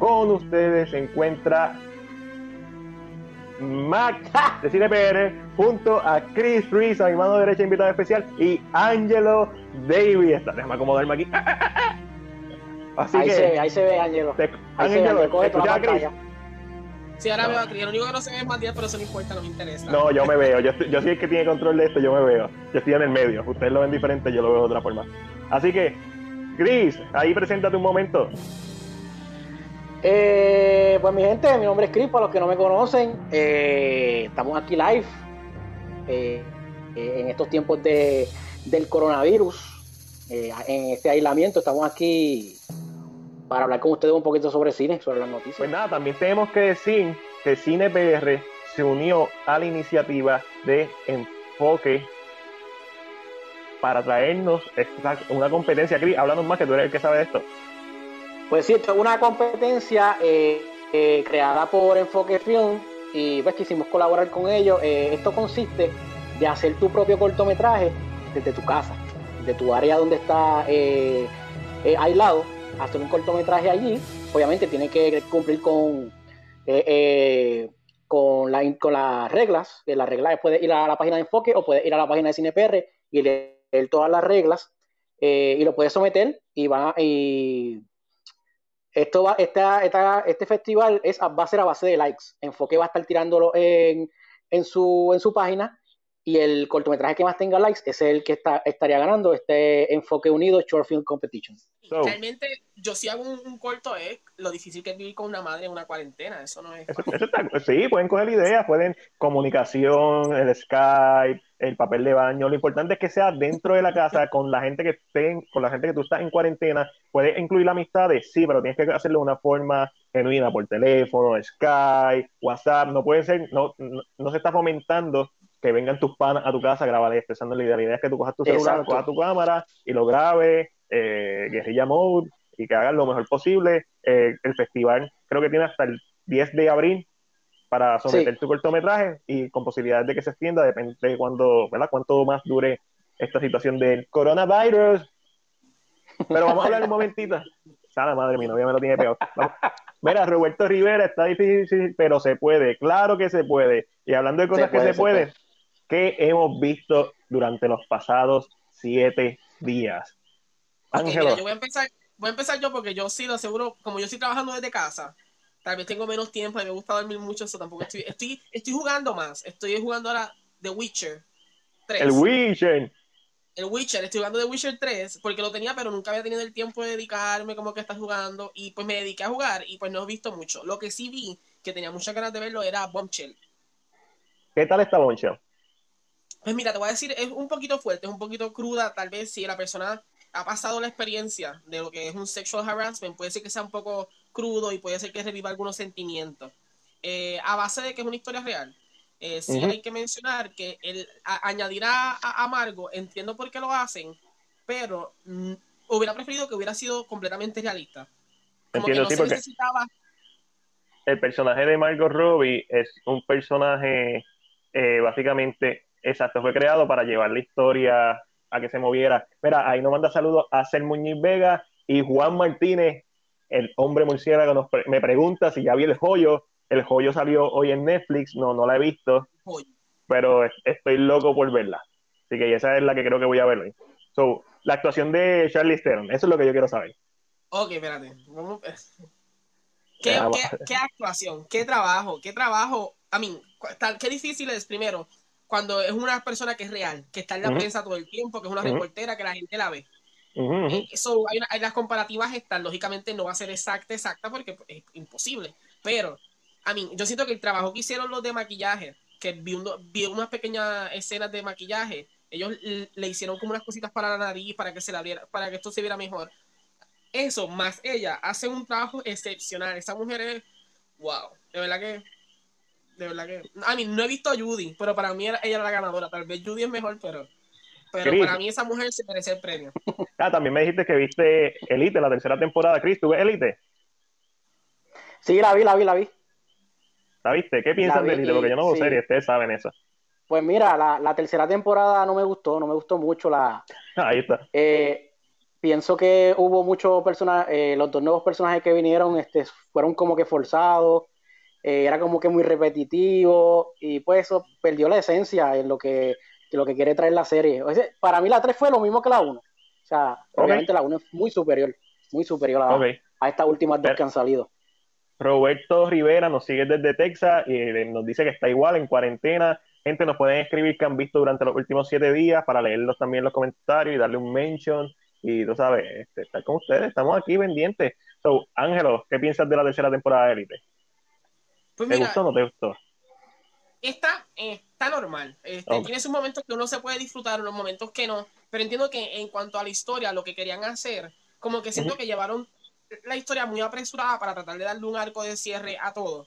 con ustedes se encuentra Max de CinePR junto a Chris Reese, a mi mano derecha invitado especial, y Angelo Davis. Está, déjame acomodarme aquí. Así ahí que, se ve, ahí se ve Angelo. Te, ahí Angelo, se ve, a Chris? Sí, ahora veo a Chris. Lo único que no se ve es Matías, pero eso no importa, no me interesa. No, yo me veo. Yo, yo soy el que tiene control de esto, yo me veo. Yo estoy en el medio. Ustedes lo ven diferente, yo lo veo de otra forma. Así que, Chris, ahí preséntate un momento. Eh, pues mi gente, mi nombre es Chris, para los que no me conocen, eh, estamos aquí live eh, en estos tiempos de, del coronavirus, en este aislamiento, estamos aquí para hablar con ustedes un poquito sobre cine, sobre las noticias. Pues nada, también tenemos que decir que Cine PR se unió a la iniciativa de enfoque para traernos una competencia. Chris, háblanos más que tú eres el que sabe de esto. Pues sí, esto es una competencia eh, eh, creada por Enfoque Film y pues quisimos colaborar con ellos. Eh, esto consiste de hacer tu propio cortometraje desde tu casa, de tu área donde está aislado, hacer un cortometraje allí. Obviamente tiene que cumplir con, con, la, con las reglas. Las reglas puede ir a la página de Enfoque o puede ir a la página de CinePR y leer todas las reglas y lo puedes someter y va y esto va, esta, esta, este festival es, va a ser a base de likes. Enfoque va a estar tirándolo en, en, su, en su página y el cortometraje que más tenga likes es el que está, estaría ganando este Enfoque Unido Short Film Competition. Realmente, yo si hago un, corto es lo difícil que es vivir con una madre en una cuarentena. Eso no es. sí, pueden coger ideas, pueden comunicación, el Skype, el papel de baño. Lo importante es que sea dentro de la casa con la gente que esté, con la gente que tú estás en cuarentena. Puedes incluir la amistades, sí, pero tienes que hacerlo de una forma genuina por teléfono, Skype, WhatsApp. No puede ser, no, no, se está fomentando que vengan tus panas a tu casa a grabar expresando la idea. La idea es que tú cojas tu celular, cojas tu cámara y lo grabes, eh, guerrilla mode y que hagas lo mejor posible. Eh, el festival creo que tiene hasta el 10 de abril para someter tu cortometraje y con posibilidades de que se extienda, depende de cuándo, ¿verdad? Cuánto más dure esta situación del coronavirus. Pero vamos a hablar un momentito. Sala madre, mi novia me lo tiene peor. Mira, Roberto Rivera está difícil, pero se puede. Claro que se puede. Y hablando de cosas que se, pueden, ¿qué hemos visto durante los pasados siete días? Ángelo. yo voy a empezar, voy a empezar yo porque yo sí lo aseguro, como yo estoy trabajando desde casa, Tal vez tengo menos tiempo y me gusta dormir mucho, eso tampoco estoy, estoy, estoy jugando más. Estoy jugando ahora The Witcher 3. El Witcher. El Witcher, estoy jugando The Witcher 3 porque lo tenía, pero nunca había tenido el tiempo de dedicarme como que está jugando. Y pues me dediqué a jugar y pues no he visto mucho. Lo que sí vi, que tenía muchas ganas de verlo, era Bombshell. ¿Qué tal está Bombshell? Pues mira, te voy a decir, es un poquito fuerte, es un poquito cruda, tal vez si la persona ha pasado la experiencia de lo que es un sexual harassment, puede ser que sea un poco crudo y puede ser que reviva algunos sentimientos. Eh, a base de que es una historia real, eh, sí hay que mencionar que el añadirá a, Amargo, entiendo por qué lo hacen, pero mm, hubiera preferido que hubiera sido completamente realista. entiendo, sí, porque el personaje de Margot Robbie es un personaje eh, básicamente exacto, fue creado para llevar la historia a que se moviera. Mira, ahí nos manda saludos a Ser Muñiz Vega y Juan Martínez el hombre murciélago me pregunta si ya vi el joyo. El joyo salió hoy en Netflix, no, no la he visto, pero estoy loco por verla. Así que esa es la que creo que voy a ver hoy. So, la actuación de Charlie Theron, eso es lo que yo quiero saber. Ok, espérate. ¿Qué, qué, actuación? ¿Qué trabajo? ¿Qué trabajo? A mí, qué difícil es primero cuando es una persona que es real, que está en la prensa todo el tiempo, que es una reportera, que la gente la ve. Eso, hay, las comparativas están, lógicamente no va a ser exacta, exacta, porque es imposible. Pero, a mí, yo siento que el trabajo que hicieron los de maquillaje, que vi, vi unas pequeñas escenas de maquillaje, ellos le hicieron como unas cositas para la nariz, para que se la viera, para que esto se viera mejor. Eso, más ella, hace un trabajo excepcional. Esa mujer es, wow, de verdad que, de verdad que, a mí no he visto a Judy, pero para mí ella era la ganadora. Tal vez Judy es mejor, pero pero para mí esa mujer se merece el premio. Ah, también me dijiste que viste Elite, la tercera temporada. Chris, ¿tú ves Elite? Sí, la vi, la vi, la vi. ¿La viste? ¿Qué piensas de Elite? Porque yo no veo serie, ustedes saben eso. Pues mira, la, tercera temporada no me gustó, no me gustó mucho la... Ahí está. Eh, pienso que hubo muchos personajes, eh, los dos nuevos personajes que vinieron este, fueron como que forzados, eh, era como que muy repetitivo y pues eso perdió la esencia en lo que, lo que quiere traer la serie. para mí la 3 fue lo mismo que la 1. O sea, obviamente la 1 es muy superior, muy superior a, a estas últimas dos que han salido. Roberto Rivera nos sigue desde Texas y eh, nos dice que está igual en cuarentena. Gente, nos pueden escribir que han visto durante los últimos siete días para leerlos también en los comentarios y darle un mention. Y tú sabes, este, estar con ustedes, estamos aquí pendientes. So, Ángelo, ¿qué piensas de la tercera temporada de Elite? Pues ¿Te gustó o no te gustó? Está, eh, está normal. Este, Tiene sus momentos que uno se puede disfrutar, unos momentos que no. Pero entiendo que en cuanto a la historia, lo que querían hacer, como que siento que llevaron la historia muy apresurada para tratar de darle un arco de cierre a todo.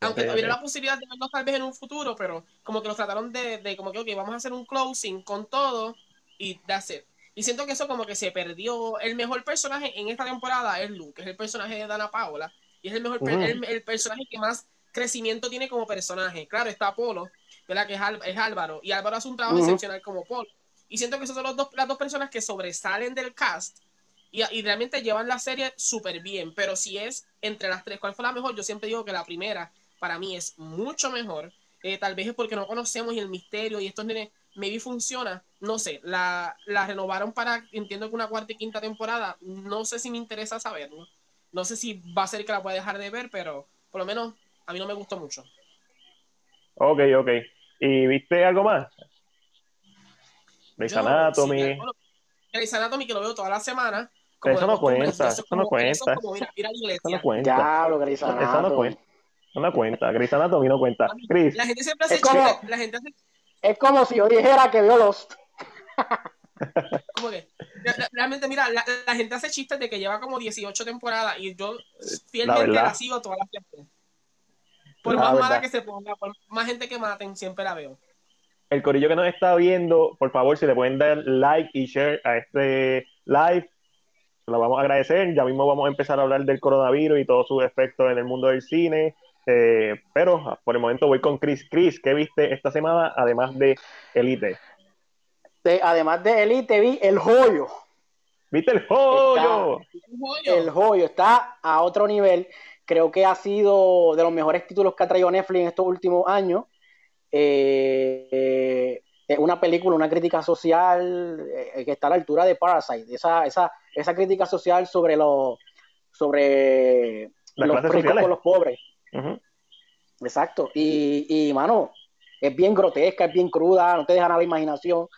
Aunque tuviera la posibilidad de verlo tal vez en un futuro, pero como que los trataron de, de como que, ok, vamos a hacer un closing con todo y that's it. Y siento que eso como que se perdió. El mejor personaje en esta temporada es Luke, es el personaje de Dana Paola. Y es el mejor el, personaje que más crecimiento tiene como personaje. Claro, está Apolo, ¿verdad? Que es, Álvaro. Y Álvaro hace un trabajo excepcional como Polo. Y siento que esas son los dos, las dos personas que sobresalen del cast y, realmente llevan la serie súper bien, pero si es entre las tres, ¿cuál fue la mejor? Yo siempre digo que la primera para mí es mucho mejor. Eh, tal vez es porque no conocemos y el misterio y estos nenes, maybe funciona. No sé, la, la renovaron para, entiendo que una cuarta y quinta temporada. No sé si me interesa saberlo. No sé si va a ser que la pueda dejar de ver, pero por lo menos a mí no me gustó mucho. Ok, ok. ¿Y viste algo más? Grey's Anatomy. Grey's Anatomy que lo veo toda la semana eso no cuenta, eso, no cuenta. Eso, no cuenta. Diablo, Grey's Anatomy. Eso no cuenta. No cuenta. Grey's Anatomy no cuenta. Chris. La gente siempre hace es como, la gente hace... Es como si yo dijera que vio Lost. ¿Cómo que? Realmente, mira, la, la, gente hace chistes de que lleva como 18 temporadas y yo fielmente la, la sigo todas las temporadas. Por más mala que se ponga, por más gente que maten, siempre la veo. El corillo que nos está viendo, por favor, si le pueden dar like y share a este live, lo vamos a agradecer. Ya mismo vamos a empezar a hablar del coronavirus y todos sus efectos en el mundo del cine. Eh, pero por el momento voy con Chris. Chris, ¿qué viste esta semana además de Elite? además de Elite vi El Joyo. ¿Viste El Joyo? el Joyo está a otro nivel. Creo que ha sido de los mejores títulos que ha traído Netflix en estos últimos años. Eh, eh, una película, una crítica social que está a la altura de Parasite. Esa, esa, esa crítica social sobre los sobre los ricos con los pobres. Exacto. Y, y, mano, es bien grotesca, es bien cruda, no te dejan a la imaginación.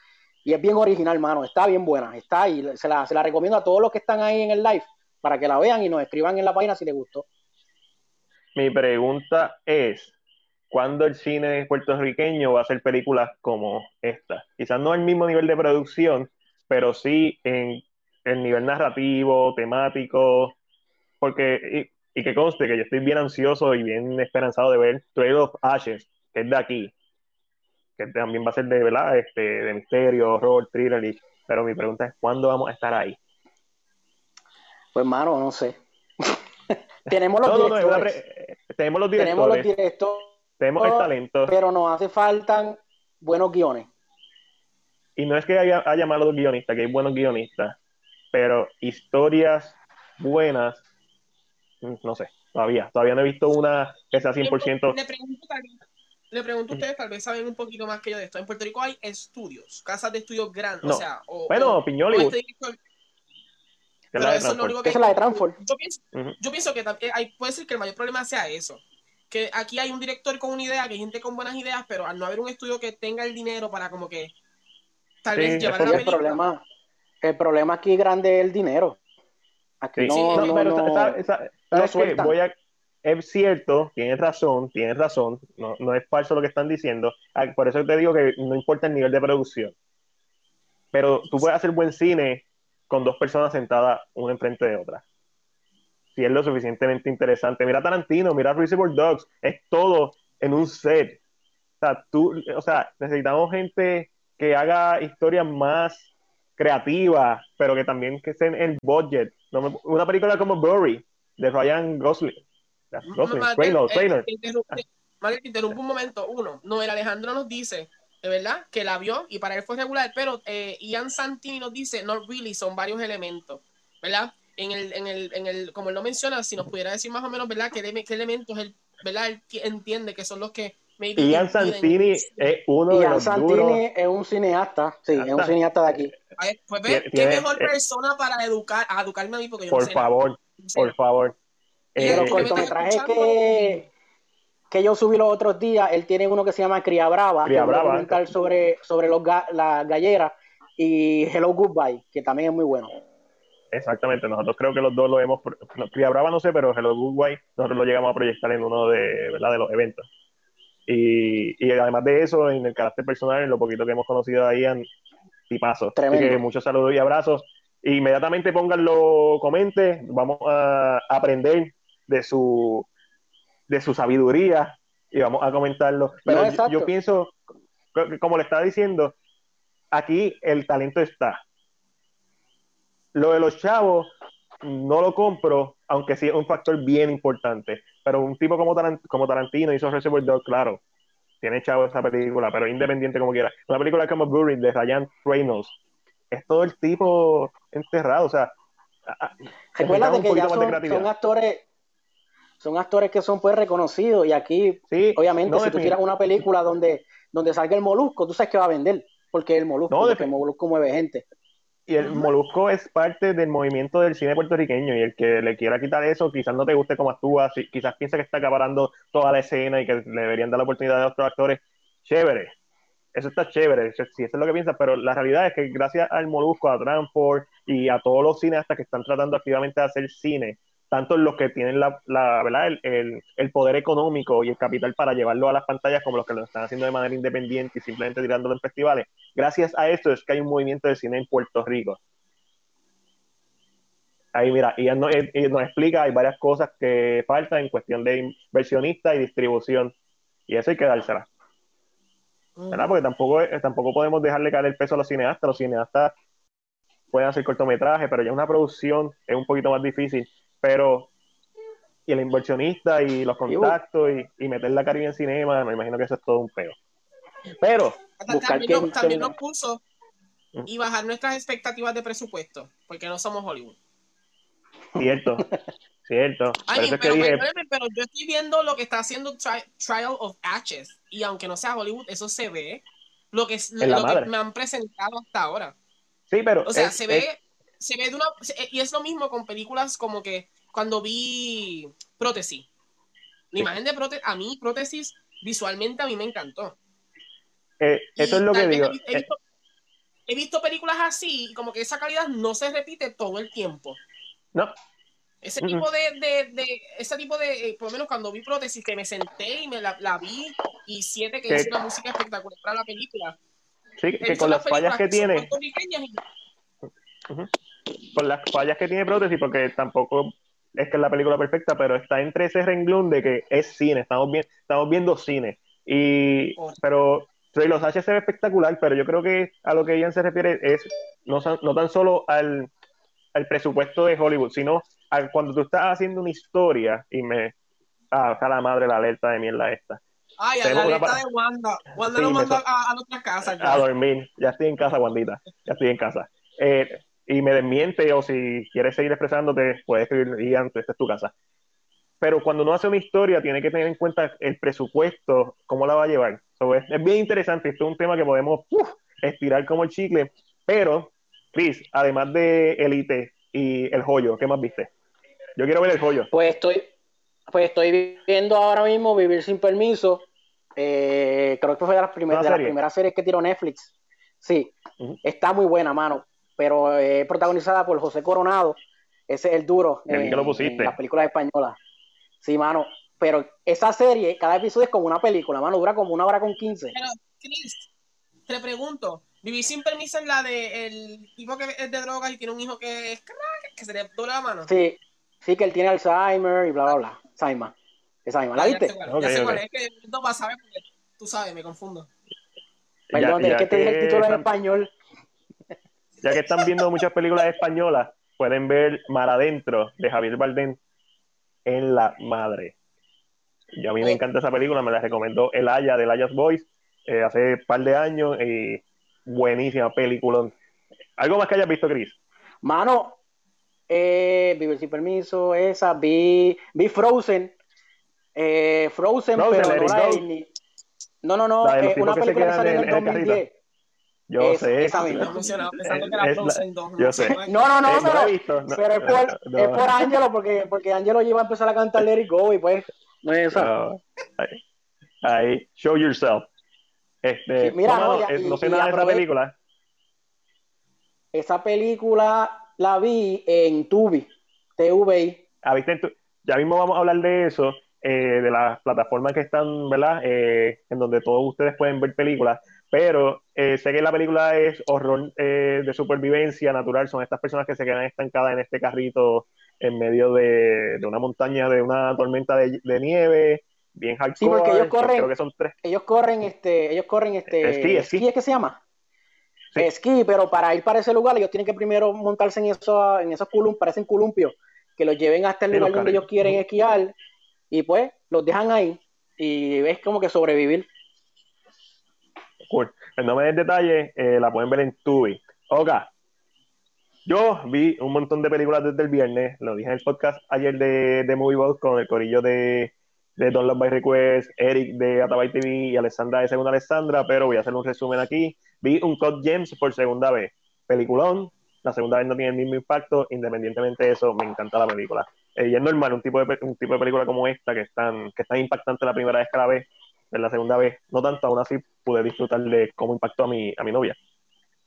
Y es bien original, mano. Está bien buena. Está ahí. Se la, se la recomiendo a todos los que están ahí en el live para que la vean y nos escriban en la página si les gustó. Mi pregunta es, ¿cuándo el cine puertorriqueño va a hacer películas como esta? Quizás no al mismo nivel de producción, pero sí en el nivel narrativo, temático, porque, y, que conste que yo estoy bien ansioso y bien esperanzado de ver Trail of Ashes, que es de aquí, que también va a ser de, ¿verdad? Este, de misterio, horror, thriller, pero mi pregunta es, ¿cuándo vamos a estar ahí? Pues, mano, no sé. Tenemos los directores. tenemos los directores. Tenemos los directores. Tenemos el talento. Pero nos hace falta buenos guiones. Y no es que haya, haya malos guionistas, que hay buenos guionistas pero historias buenas, mm, no sé, todavía, todavía no he visto una que sea 100%. Le pregunto, le pregunto a ustedes, tal vez saben un poquito más que yo de esto. En Puerto Rico hay estudios, casas de estudios grandes, o sea, o, bueno, Piñoli. Este pero eso es lo único que. es la de Transform. Yo pienso, yo pienso que hay, puede ser que el mayor problema sea eso. Que aquí hay un director con una idea, que hay gente con buenas ideas, pero al no haber un estudio que tenga el dinero para como que tal vez llevar la película. Problema el problema aquí grande es el dinero. Aquí no, no, no, Voy a, es cierto, tienes razón, tienes razón, no, no es falso lo que están diciendo. Ah, por eso te digo que no importa el nivel de producción. Pero tú puedes hacer buen cine con dos personas sentadas una enfrente de otra. Si es lo suficientemente interesante. Mira Tarantino, mira Reservoir Dogs, es todo en un set. O sea, tú, o sea, necesitamos gente que haga historias más creativa, pero que también que esté en budget. una película como Burry, de Ryan Gosling. Gosling, Trainer, Trainer. Te interrumpo un momento. Uno, no, el Alejandro nos dice verdad, que la vio y para él fue regular, pero eh, Ian Santini nos dice, no really, son varios elementos, ¿verdad? En el, en el, en el, como él lo menciona, si nos pudiera decir más o menos, ¿verdad? ¿Qué, qué elementos él, ¿verdad? Él entiende que son los que... Ian Santini es uno de los Santini es un cineasta, sí, es un cineasta de aquí. pues ve, qué mejor persona para educar, a educarme a mí porque yo Por no sé favor, por favor. Eh, los cortometrajes que, que yo subí los otros días, él tiene uno que se llama Cría Brava, que es un documental sobre, sobre los las galleras, y Hello Goodbye, que también es muy bueno. Exactamente, nosotros creo que los dos lo hemos. Cría Brava no sé, pero Hello Goodbye nosotros lo llegamos a proyectar en uno de, ¿verdad? de los eventos. Y, y, además de eso, en el carácter personal, en lo poquito que hemos conocido ahí, en tipazo. Así que muchos saludos y abrazos. Inmediatamente pónganlo, comente, vamos a aprender de su de su sabiduría y vamos a comentarlo. Pero yo, pienso, como le estaba diciendo, aquí el talento está. Lo de los chavos no lo compro, aunque sí es un factor bien importante. Pero un tipo como, como Tarantino hizo Reservoir Dogs, claro, tiene chavo esa película, pero independiente como quiera. Una película como Buried de Ryan Reynolds, es todo el tipo enterrado, o sea, recuerda que ya son actores son actores que son pues reconocidos y aquí, obviamente, si tú tiras una película donde, donde salga el molusco, tú sabes que va a vender, porque el molusco, el molusco mueve gente. Y el molusco es parte del movimiento del cine puertorriqueño y el que le quiera quitar eso, quizás no te guste cómo actúa, quizás piensa que está acaparando toda la escena y que le deberían dar la oportunidad a otros actores, chévere, eso está chévere, si eso es lo que piensas, pero la realidad es que gracias al Molusco, a Transport y a todos los cineastas que están tratando activamente de hacer cine, tanto los que tienen la, ¿verdad? El, poder económico y el capital para llevarlo a las pantallas como los que lo están haciendo de manera independiente y simplemente tirándolo en festivales. Gracias a esto es que hay un movimiento de cine en Puerto Rico. Ahí mira, y nos, nos explica, hay varias cosas que faltan en cuestión de inversionista y distribución. Y eso hay que dársela. ¿verdad? Porque tampoco, tampoco podemos dejarle caer el peso a los cineastas. Los cineastas pueden hacer cortometrajes, pero ya una producción es un poquito más difícil pero y el inversionista y los contactos y, meter la Caribe en cinema, me imagino que eso es todo un peo. Pero también, nos, puso y bajar nuestras expectativas de presupuesto, porque no somos Hollywood. Cierto, cierto. pero, yo estoy viendo lo que está haciendo Trial of Ashes y aunque no sea Hollywood, eso se ve lo que, lo que me han presentado hasta ahora. Sí, pero o sea, se ve se ve de una. Y es lo mismo con películas como que cuando vi Prótesis. La imagen de prótesis, a mí, Prótesis, visualmente a mí me encantó. Eh, eso es lo que digo. Eh. He visto, películas así y como que esa calidad no se repite todo el tiempo. No. Ese tipo de, de, ese tipo de, eh, por lo menos cuando vi prótesis, que me senté y me la, vi, y siete que, es una música espectacular para la película. Sí, que con las fallas que tiene por las fallas que tiene prótesis, porque tampoco es que es la película perfecta, pero está entre ese renglón de que es cine, estamos, bien, estamos viendo cine. Y, pero Trey Los H se ve espectacular, pero yo creo que a lo que Ian se refiere es no, no tan solo al, al, presupuesto de Hollywood, sino a cuando tú estás haciendo una historia y me. Ah, a la madre la alerta de mierda esta. Ay, a la alerta de Wanda. Wanda lo manda a, a, nuestra casa. A dormir. Ya estoy en casa, Wandita. Ya estoy en casa. Eh, y me desmiente o si quieres seguir expresándote, puedes escribir y antes, esta es tu casa. Pero cuando uno hace una historia, tiene que tener en cuenta el presupuesto, cómo la va a llevar. es, bien interesante, esto es un tema que podemos estirar como el chicle, pero, Chris, además de Elite y El Joyo, ¿qué más viste? Yo quiero ver El Joyo. Pues estoy, pues estoy viendo ahora mismo Vivir sin Permiso. Eh, creo que fue de las, primeras, de las primeras series que tiró Netflix. Sí, está muy buena, mano pero es protagonizada por José Coronado. Ese es el duro en, lo pusiste? las películas españolas. Sí, mano. Pero esa serie, cada episodio es como una película, mano. Dura como una hora con quince. Pero, Chris, te pregunto. Vivir sin permiso en la de el tipo que es de drogas y tiene un hijo que es que se le doble la mano. Sí, sí, que él tiene Alzheimer y bla, bla, bla. Alzheimer. Alzheimer. ¿La viste? Ya sé cuál, Es que no vas a saber porque tú sabes, me confundo. Perdón, es que te dije el título en español ya que están viendo muchas películas españolas, pueden ver Mar Adentro de Javier Bardem en La Madre. Yo a mí me oh. encanta esa película, me la recomendó El Haya de Aya's Boys eh, hace un par de años y buenísima película. ¿Algo más que hayas visto, Chris? Mano, eh, Vivir sin permiso, esa, vi, vi Frozen, eh, Frozen, pero no la ni... No, no, no, eh, una película que salió en el 2010. Yo sé. Esa misma. Yo sé. No, no, no, pero, pero es por, no. es por Angelo, porque, porque Angelo iba a empezar a cantar Let It Go y pues, no es esa. ahí, ahí, show yourself. Este, Sí, mira, no, no, ya- eh, no sé y- y nada de esa película. Esa película la vi en Tubi, TVI. Ah, ya mismo vamos a hablar de eso, eh, de las plataformas que están, ¿verdad? Eh, en donde todos ustedes pueden ver películas, pero eh, sé que la película es horror eh, de supervivencia natural, son estas personas que se quedan estancadas en este carrito en medio de, de una montaña, de una tormenta de, de nieve, bien hardcore. Sí, porque ellos corren- Creo que son tres. Ellos corren, este, ellos corren, este, Esquí, esquí. ¿es que se llama? Sí. Esquí, pero para ir para ese lugar ellos tienen que primero montarse en esos, en esos columpios, parecen columpios, que los lleven hasta el Sí, lugar donde ellos quieren esquiar y pues los dejan ahí y es como que sobrevivir. Cool. Pues no me des detalles, eh, la pueden ver en Tubi. Ok. Yo vi un montón de películas desde el viernes, lo dije en el podcast ayer de, de Movie Box con el corillo de, de Don't Love by Request, Eric de Atabay TV y Alessandra de Segunda Alessandra, pero voy a hacer un resumen aquí. Vi un Code Gems por segunda vez. Peliculón, la segunda vez no tiene el mismo impacto, independientemente de eso, me encanta la película. Eh, y es normal, un tipo, de, un tipo de película como esta, que es tan, que es tan impactante la primera vez que la ves, en la segunda vez, no tanto, aún así pude disfrutar de cómo impactó a mi, a mi novia.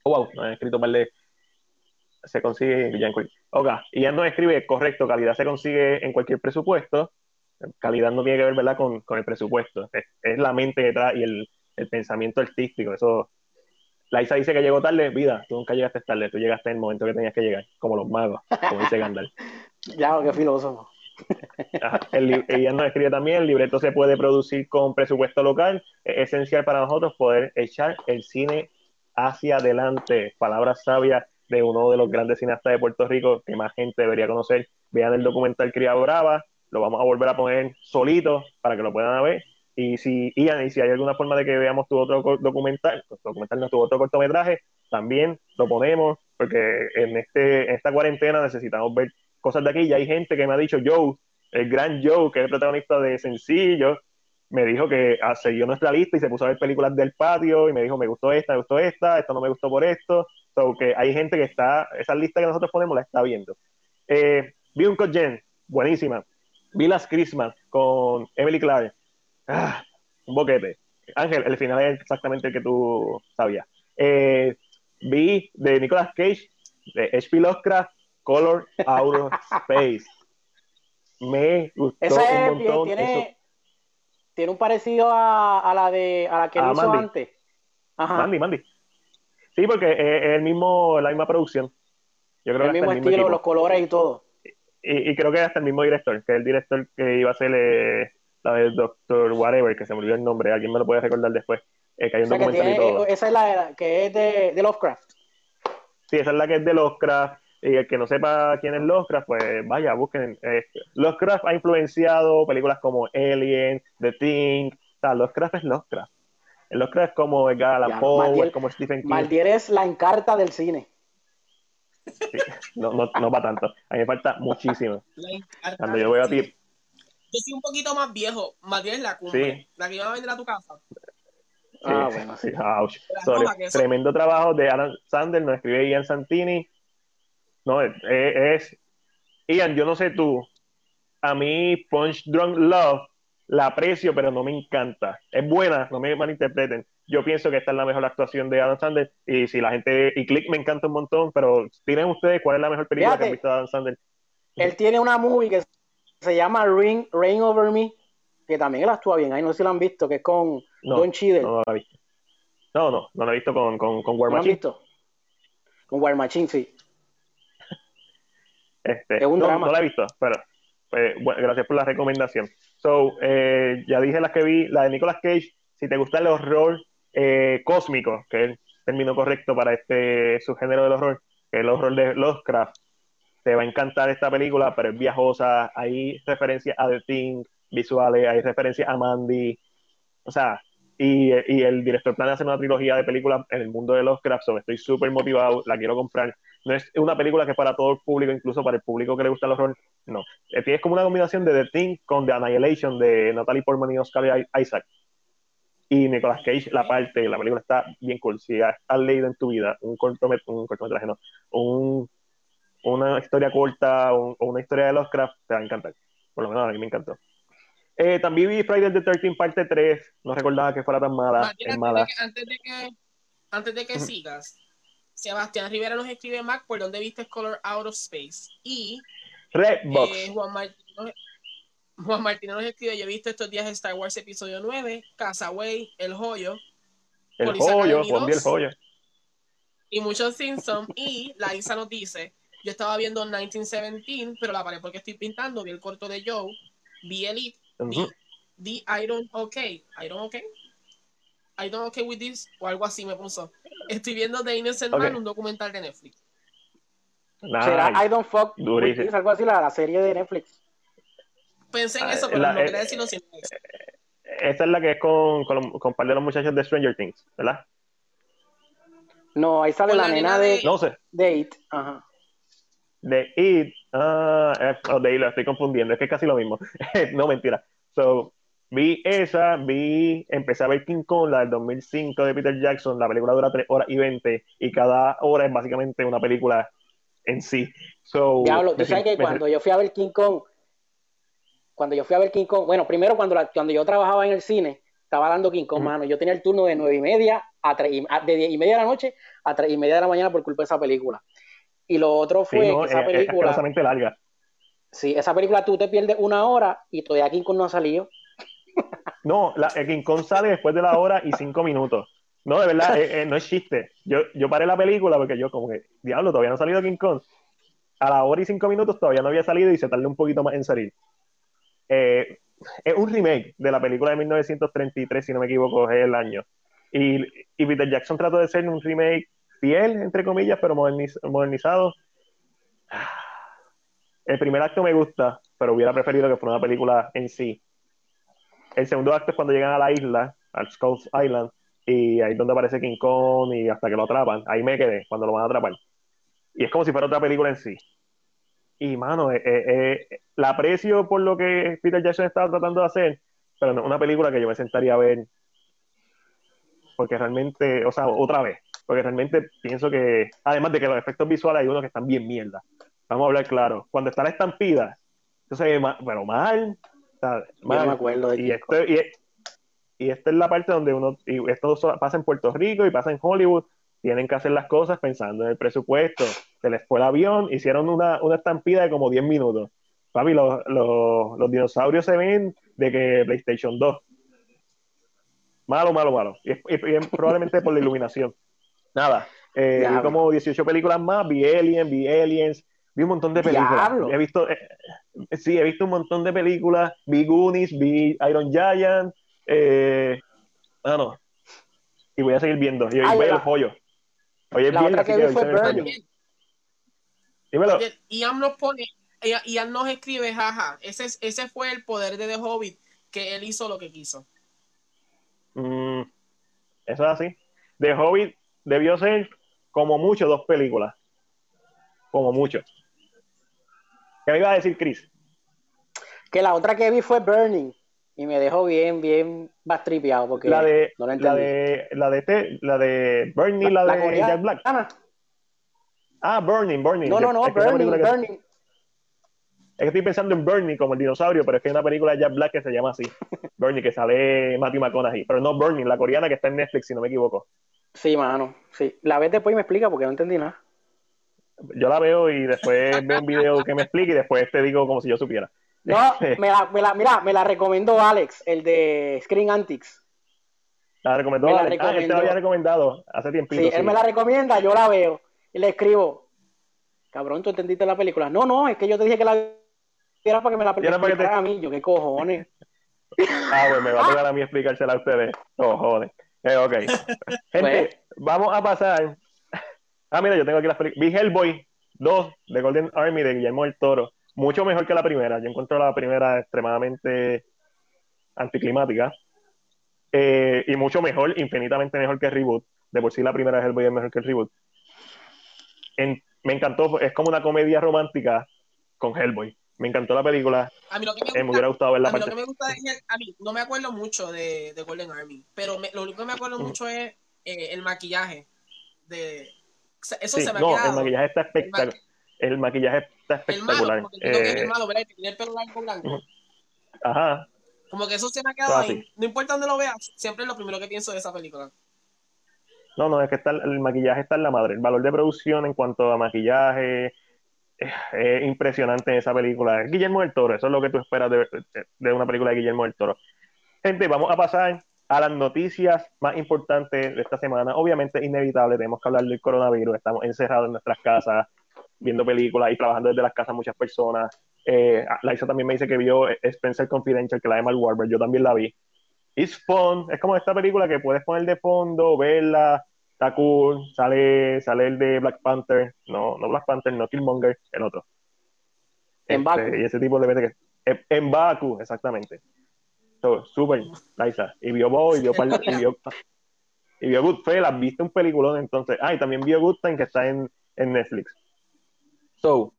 Oh, wow, nos han escrito par de... Se consigue Villan. Ok, y ya nos escribe, correcto, calidad se consigue en cualquier presupuesto. Calidad no tiene que ver, ¿verdad?, con, con el presupuesto. Es, es la mente detrás y el, el pensamiento artístico. Eso... Laisa dice que llegó tarde, vida, tú nunca llegaste tarde, tú llegaste en el momento que tenías que llegar, como los magos, como dice Gandalf. Ya, qué filósofo. El ella nos escribe también, el libreto se puede producir con presupuesto local, es esencial para nosotros poder echar el cine hacia adelante. Palabras sabias de uno de los grandes cineastas de Puerto Rico que más gente debería conocer. Vean el documental Criado Brava, lo vamos a volver a poner solito para que lo puedan ver. Y si, Ian, y si hay alguna forma de que veamos tu otro documental, pues, documental no tu otro cortometraje, también lo ponemos, porque en, este, en esta cuarentena necesitamos ver cosas de aquí. Y hay gente que me ha dicho, Joe, el gran Joe, que es el protagonista de Sencillo, me dijo que ah, siguió nuestra lista y se puso a ver películas del patio y me dijo, me gustó esta, me gustó esta, esta no me gustó por esto. So, que hay gente que está, esa lista que nosotros ponemos la está viendo. Eh, vi un Gen, buenísima. Vi Las Christmas con Emily Clark. Ah, un boquete. Ángel, el final es exactamente el que tú sabías. Eh, vi de Nicolas Cage, de H.P. Lovecraft, Color Out of Space. Me gustó Esa es, un montón. tiene, Eso- tiene un parecido a, a la de a la que él A hizo Mandy. antes. Ajá. Mandy, Mandy. Sí, porque es, el mismo, la misma producción. Yo creo el que mismo hasta el mismo estilo, los colores y todo. Y, y creo que hasta el mismo director, que es el director que iba a hacer eh, la de Doctor Whatever, que se me olvidó el nombre, alguien me lo puede recordar después, eh, que hay O un sea, que documental y todo. esa es la que es de, de Lovecraft. Sí, esa es la que es de Lovecraft. Y el que no sepa quién es Lovecraft, pues vaya, busquen. eh, Lovecraft ha influenciado películas como Alien, The Thing. O sea, Lovecraft es Lovecraft. El Lovecraft es como Edgar Allan Poe, es como Stephen King. Maldier es la encarta del cine. Sí, no, no, no va tanto. A mí me falta muchísimo. La encarta Cuando yo voy a ti. Yo soy un poquito más viejo. Matías es la cumbre. Sí. La que iba a vender a tu casa. Ah, Sí, bueno, ouch. Sorry. que eso- Tremendo trabajo de Alan Sander, nos escribe Ian Santini. No, es, es- Ian, yo no sé tú. A mí, Punch Drunk Love la aprecio, pero no me encanta. Es buena, no me malinterpreten. Yo pienso que esta es la mejor actuación de Adam Sandler. Y si la gente. Y Click me encanta un montón, pero tienen ustedes cuál es la mejor película que han visto de Adam Sandler. Él tiene una movie que se llama Ring, Rain Over Me, que también él actúa bien. Ahí no sé si lo han visto, que es con No, Don Cheadle. No, no la he visto. No, no, no la he visto con, con, con War ¿No Machine. visto? Con War Machine, sí. Este, Es un no, drama. no la he visto, pero pues, bueno, gracias por la recomendación. So, eh, ya dije las que vi, la de Nicolas Cage, si te gusta el horror eh, cósmico, que es el término correcto para este subgénero del horror, que es el horror de Lovecraft, te va a encantar esta película, pero es viajosa, hay referencias a The Thing visuales, hay referencias a Mandy, o sea, y, y, el director planea hacer una trilogía de películas en el mundo de los crafts, estoy súper motivado, la quiero comprar. No es una película que es para todo el público, incluso para el público que le gusta el horror, no. Eh, es como una combinación de The Thing con The Annihilation de Natalie Portman y Oscar Isaac. Y Nicolas Cage, la parte, la película está bien cool. Si has leído en tu vida un, cortometraje, un cortometraje, no, un, una historia corta o, una historia de los crafts, te va a encantar. Por lo menos a mí me encantó. Eh, también vi Friday the 13 parte 3. No recordaba que fuera tan mala. antes, De que, antes, de que, sigas, Sebastián Rivera nos escribe Mac por dónde viste Color Out of Space. Y Redbox. Eh, Juan, Martín, Juan Martín nos escribe: Yo he visto estos días Star Wars Episodio 9, Casaway, El Joyo. El Joyo, el Joyo. Y muchos Simpsons. y la Isa nos dice: Yo estaba viendo 1917, pero la paré porque estoy pintando. Vi el corto de Joe, vi Elite the, I don't okay, I don't okay, I don't okay with this, o algo así me puso. Estoy viendo The Innocent Man, un documental de Netflix. ¿Será I don't fuck with this, algo así, la, serie de Netflix? Pensé en eso, pero no quería decirlo sin eso. Esta es la que es con, con, con par de los muchachos de Stranger Things, ¿verdad? No, ahí sale la, nena de, no sé. de It. Ajá. De It. Ah, eh, oh, de ahí lo estoy confundiendo, es que es casi lo mismo. no, mentira. So, vi esa, vi, empecé a ver King Kong, la del 2005 de Peter Jackson, la película dura 3 horas y 20 y cada hora es básicamente una película en sí. So, Diablo, tú sabes que cuando yo fui a ver King Kong, cuando yo fui a ver King Kong, bueno, primero cuando, cuando yo trabajaba en el cine, estaba dando King Kong, mano, yo tenía el turno de nueve y media a 3 y, de 10 y media de la noche a 3 y media de la mañana por culpa de esa película. Y lo otro fue que esa película. Es, larga. Sí, esa película tú te pierdes una hora y todavía King Kong no ha salido. No, la, el King Kong sale después de la hora y cinco minutos. No, de verdad, eh, eh, no es chiste. Yo, yo paré la película porque yo, como que, diablo, todavía no ha salido King Kong. A la hora y cinco minutos todavía no había salido y se tardó un poquito más en salir. Eh, es un remake de la película de 1933, si no me equivoco, es el año. Y, y Peter Jackson trató de ser un remake fiel, entre comillas, pero modernizado. El primer acto me gusta, pero hubiera preferido que fuera una película en sí. El segundo acto es cuando llegan a la isla, al Skulls Island, y ahí es donde aparece King Kong y hasta que lo atrapan. Ahí me quedé, cuando lo van a atrapar. Y es como si fuera otra película en sí. Y, mano, eh, eh, eh, la aprecio por lo que Peter Jackson estaba tratando de hacer, pero no una película que yo me sentaría a ver. Porque realmente, o sea, otra vez porque realmente pienso que, además de que los efectos visuales hay unos que están bien mierda. Vamos a hablar claro. Cuando está la estampida, entonces, bueno, mal. Me acuerdo de y, esto, y, y, esta es la parte donde uno, y esto pasa en Puerto Rico y pasa en Hollywood, tienen que hacer las cosas pensando en el presupuesto. Se les fue el avión, hicieron una, una estampida de como 10 minutos. Papi, los, los, los dinosaurios se ven de que PlayStation 2. Malo, malo, malo. y probablemente por la iluminación nada. Eh, vi como 18 películas más, vi Alien, vi Aliens, vi un montón de películas. He visto, eh, sí, he visto un montón de películas, vi Goonies, vi Iron Giant, eh, ah, no. Y voy a seguir viendo. Y hoy veo el pollo. Hoy es viernes, que vi fue Dímelo. Ian nos pone, Ian nos escribe, jaja, ese, ese fue el poder de The Hobbit, que él hizo lo que quiso. Mm, eso es así. The Hobbit debió ser como mucho dos películas. Como mucho. ¿Qué me iba a decir Chris? Que la otra que vi fue Burning y me dejó bien, bien bastripeado porque la de, la de la de este, la de Burning, la, de Jack Black. Ah, Burning, Burning. No, no, no, Burning, Burning. Es que estoy pensando en Burning como el dinosaurio, pero es que hay una película de Jack Black que se llama así. Bernie, que sale Matthew McConaughey. Pero no Burning, la coreana que está en Netflix, si no me equivoco. Sí, mano, sí. La ves después y me explica porque no entendí nada. Yo la veo y después veo un video que me explique y después te digo como si yo supiera. No, me la, me la, mira, me la recomendó Alex, el de Screen Antics. La recomendó Alex. Ah, este lo había recomendado hace tiempo. Sí, él me la recomienda, yo la veo y le escribo. Cabrón, ¿tú entendiste la película? No, no, es que yo te dije que la viera para que me la explicara a mí. Yo, ¿qué cojones? Ah, pues me va a tocar a mí explicársela a ustedes. Cojones. Eh, ok. Gente, pues. vamos a pasar. Ah, mira, yo tengo aquí las películas. Vi Hellboy 2 de Golden Army de Guillermo del Toro. Mucho mejor que la primera. Yo encuentro la primera extremadamente anticlimática. eh, y mucho mejor, infinitamente mejor que el reboot. De por sí la primera Hellboy es mejor que el reboot. me encantó, es como una comedia romántica con Hellboy. Me encantó la película. A mí lo que me, gusta, eh, me hubiera gustado ver la a mí Lo que me gusta es, a mí no me acuerdo mucho de, de Golden Army, pero lo único que me acuerdo mucho es eh, el maquillaje. De, eso se me no, ha quedado. el maquillaje está espectacular. El, maquillaje está espectacular. El malo, porque eh, el malo, ¿verdad? Que tiene el pelo blanco blanco. Ajá. Como que eso se me ha quedado ahí. No importa dónde lo veas, siempre es lo primero que pienso de esa película. No, no, es que está, el maquillaje está en la madre. El valor de producción en cuanto a maquillaje es, impresionante en esa película. Guillermo del Toro, eso es lo que tú esperas de, de, una película de Guillermo del Toro. Gente, vamos a pasar a las noticias más importantes de esta semana. Obviamente, inevitable, tenemos que hablar del coronavirus. Estamos encerrados en nuestras casas, viendo películas y trabajando desde las casas muchas personas. Eh, Laisa también me dice que vio Spencer Confidential, que la de Mark Wahlberg, yo también la vi. It's fun, es como esta película que puedes poner de fondo, verla, está cool, sale, sale el de Black Panther, no, no Black Panther, no Killmonger, el otro. En este, Y ese tipo de que en, en Baku, exactamente. So, super, Laisa. Y vio Bo, y vio, y vio, y vio Goodfellas, viste un peliculón entonces. Ah, y también vio Good Time que está en, en Netflix. So,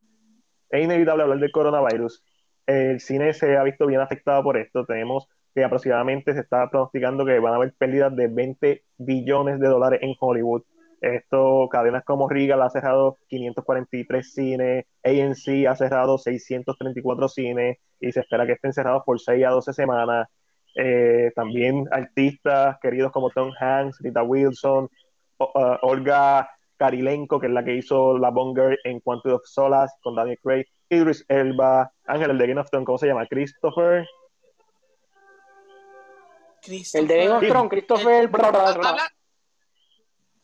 es inevitable hablar del coronavirus. El cine se ha visto bien afectado por esto. Tenemos que aproximadamente se está pronosticando que van a haber pérdidas de 20 billones de dólares en Hollywood. Esto, cadenas como Regal ha cerrado 543 cines, ANC ha cerrado 634 cines y se espera que estén cerrados por 6 a 12 semanas. Eh, también artistas queridos como Tom Hanks, Rita Wilson, uh, Olga Karilenko, que es la que hizo La Bonger en Quantum of Solace con Daniel Craig, Idris Elba, Ángel, el de Game of Thrones, ¿cómo se llama? Christopher. El de Game of Thrones, Christopher.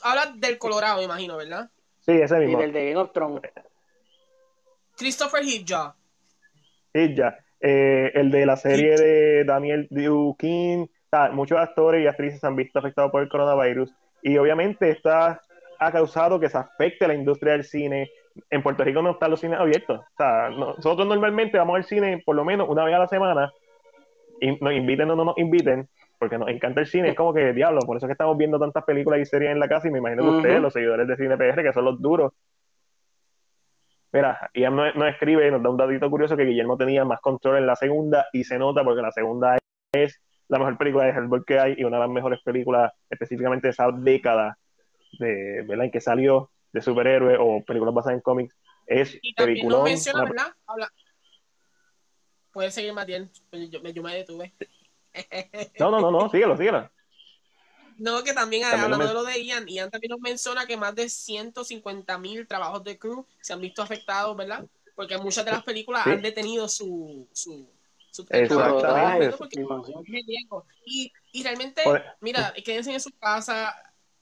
Habla, del Colorado, me imagino, ¿verdad? Sí, ese mismo. Y del de Game of Thrones. Christopher Hidja. Hidja. Eh, el de la serie de Daniel Dukin. muchos actores y actrices se han visto afectados por el coronavirus. Y obviamente está ha causado que se afecte la industria del cine. En Puerto Rico no están los cines abiertos. O sea, nosotros normalmente vamos al cine por lo menos una vez a la semana. Y nos inviten o no nos inviten, porque nos encanta el cine. Es como que, diablo, por eso es que estamos viendo tantas películas y series en la casa. Y me imagino que ustedes, los seguidores de Cine PR, que son los duros. Mira, y nos, nos escribe, nos da un datito curioso que Guillermo tenía más control en la segunda y se nota porque la segunda es la mejor película de Hellboy que hay y una de las mejores películas específicamente de esa década de, ¿verdad? en que salió de superhéroe o películas basadas en cómics es y también no menciona, ¿verdad? Habla... Puedes seguir, Matiel, yo, yo me detuve. no, no, no, no, síguelo, síguelo. No, que también, hablando de lo de Ian, Ian también nos menciona que más de 150 mil trabajos de crew se han visto afectados, ¿verdad? Porque muchas de las películas han detenido su, su, su y, y realmente, mira, quédense en su casa,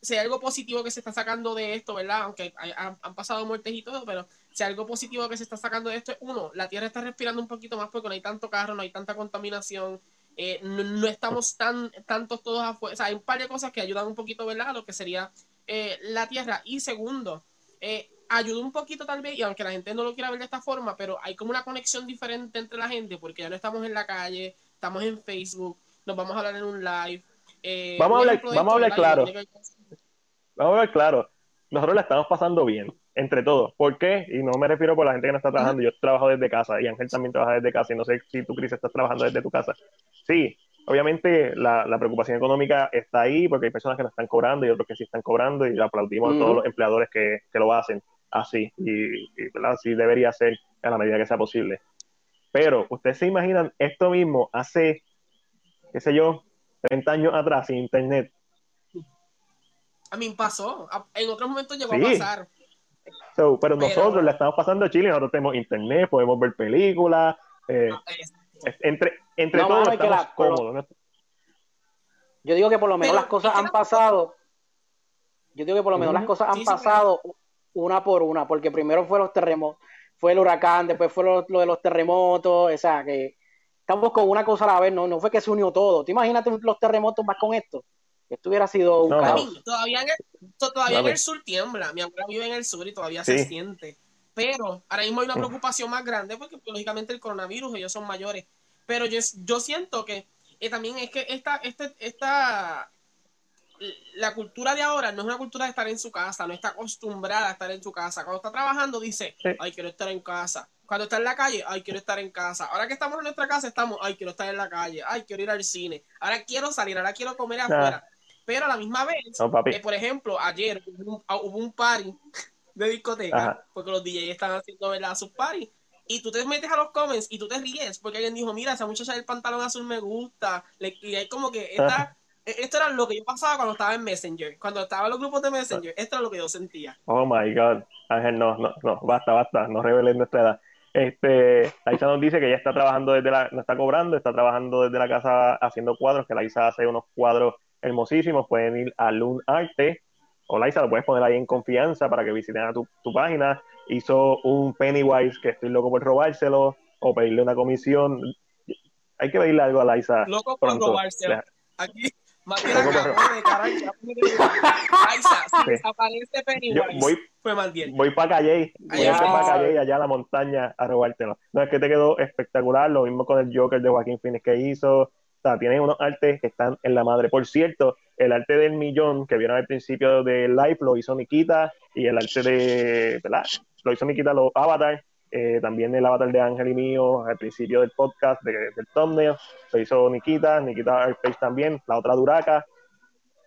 si hay algo positivo que se está sacando de esto, ¿verdad? Aunque han, pasado muertes y todo, pero si hay algo positivo que se está sacando de esto es, uno, la Tierra está respirando un poquito más porque no hay tanto carro, no hay tanta contaminación, eh, no, estamos tan tantos todos afuera. O sea, hay un par de cosas que ayudan un poquito, ¿verdad? A lo que sería eh, la Tierra. Y segundo, eh, ayuda un poquito tal vez, y aunque la gente no lo quiera ver de esta forma, pero hay como una conexión diferente entre la gente porque ya no estamos en la calle, estamos en Facebook, nos vamos a hablar en un live. vamos a hablar, vamos a hablar claro vamos a ver claro, nosotros la estamos pasando bien, entre todos. ¿Por qué? Y no me refiero por la gente que no está trabajando, yo trabajo desde casa y Ángel también trabaja desde casa y no sé si tú, Cris, estás trabajando desde tu casa. Sí, obviamente la, preocupación económica está ahí porque hay personas que no están cobrando y otros que sí están cobrando y aplaudimos a todos los empleadores que, lo hacen así y, así debería ser a la medida que sea posible. Pero ustedes se imaginan esto mismo hace, qué sé yo, 30 años atrás sin internet a mí pasó. En otros momentos llegó a pasar. Pero, nosotros la estamos pasando a Chile, nosotros tenemos internet, podemos ver películas. Eh, entre entre todos estamos cómodos. Yo digo que por lo menos las cosas han pasado. Yo digo que por lo menos las cosas han pasado una por una, porque primero fue los terremotos, fue el huracán, después fue lo, de los terremotos, o sea, que estamos con una cosa a la vez, no, no fue que se unió todo. ¿Te imaginas los terremotos más con esto? Esto hubiera sido un Todavía, en el, todavía en el sur tiembla. Mi abuela vive en el sur y todavía se siente. Pero ahora mismo hay una preocupación más grande porque, lógicamente, el coronavirus, ellos son mayores. Pero yo, yo siento que eh, también es que esta, este, esta, la cultura de ahora no es una cultura de estar en su casa, no está acostumbrada a estar en su casa. Cuando está trabajando dice, ay, quiero estar en casa. Cuando está en la calle, ay, quiero estar en casa. Ahora que estamos en nuestra casa, estamos, ay, quiero estar en la calle, ay, quiero ir al cine. Ahora quiero salir, ahora quiero comer afuera. Pero a la misma vez, eh, por ejemplo, ayer hubo un, party de discoteca, porque los DJs están haciendo ¿verdad? sus parties. Y tú te metes a los comments y tú te ríes porque alguien dijo, mira, esa muchacha del pantalón azul me gusta. y es como que esta, e, esto era lo que yo pasaba cuando estaba en Messenger. Cuando estaba en los grupos de Messenger, esto era lo que yo sentía. Oh my God. Ángel, no, no, no, basta, basta, no reveles nuestra edad. Este, Laisa nos dice que ella está trabajando desde la, no está cobrando, está trabajando desde la casa haciendo cuadros, que Laisa hace unos cuadros hermosísimos, pueden ir a Loon Arte, o Laisa lo puedes poner ahí en confianza para que visiten a tu, tu página, hizo un Pennywise que estoy loco por robárselo, o pedirle una comisión, hay que pedirle algo a Laisa. Loco por robárselo. Aquí más que la aparece Pennywise, voy, fue mal bien. Voy para Calle, voy para Calle, allá a la montaña a robártelo. No, es que te quedó espectacular, lo mismo con el Joker de Joaquín Phoenix que hizo. Sea, tiene unos artes que están en la madre. Por cierto, el arte del millón que vieron al principio de Live lo hizo Nikita y el arte de, ¿verdad? Lo hizo Nikita los Avatar. Eh, también el avatar de Ángel y mío al principio del podcast, del thumbnail, lo hizo Nikita, Nikita Artpage también, la otra Duraca.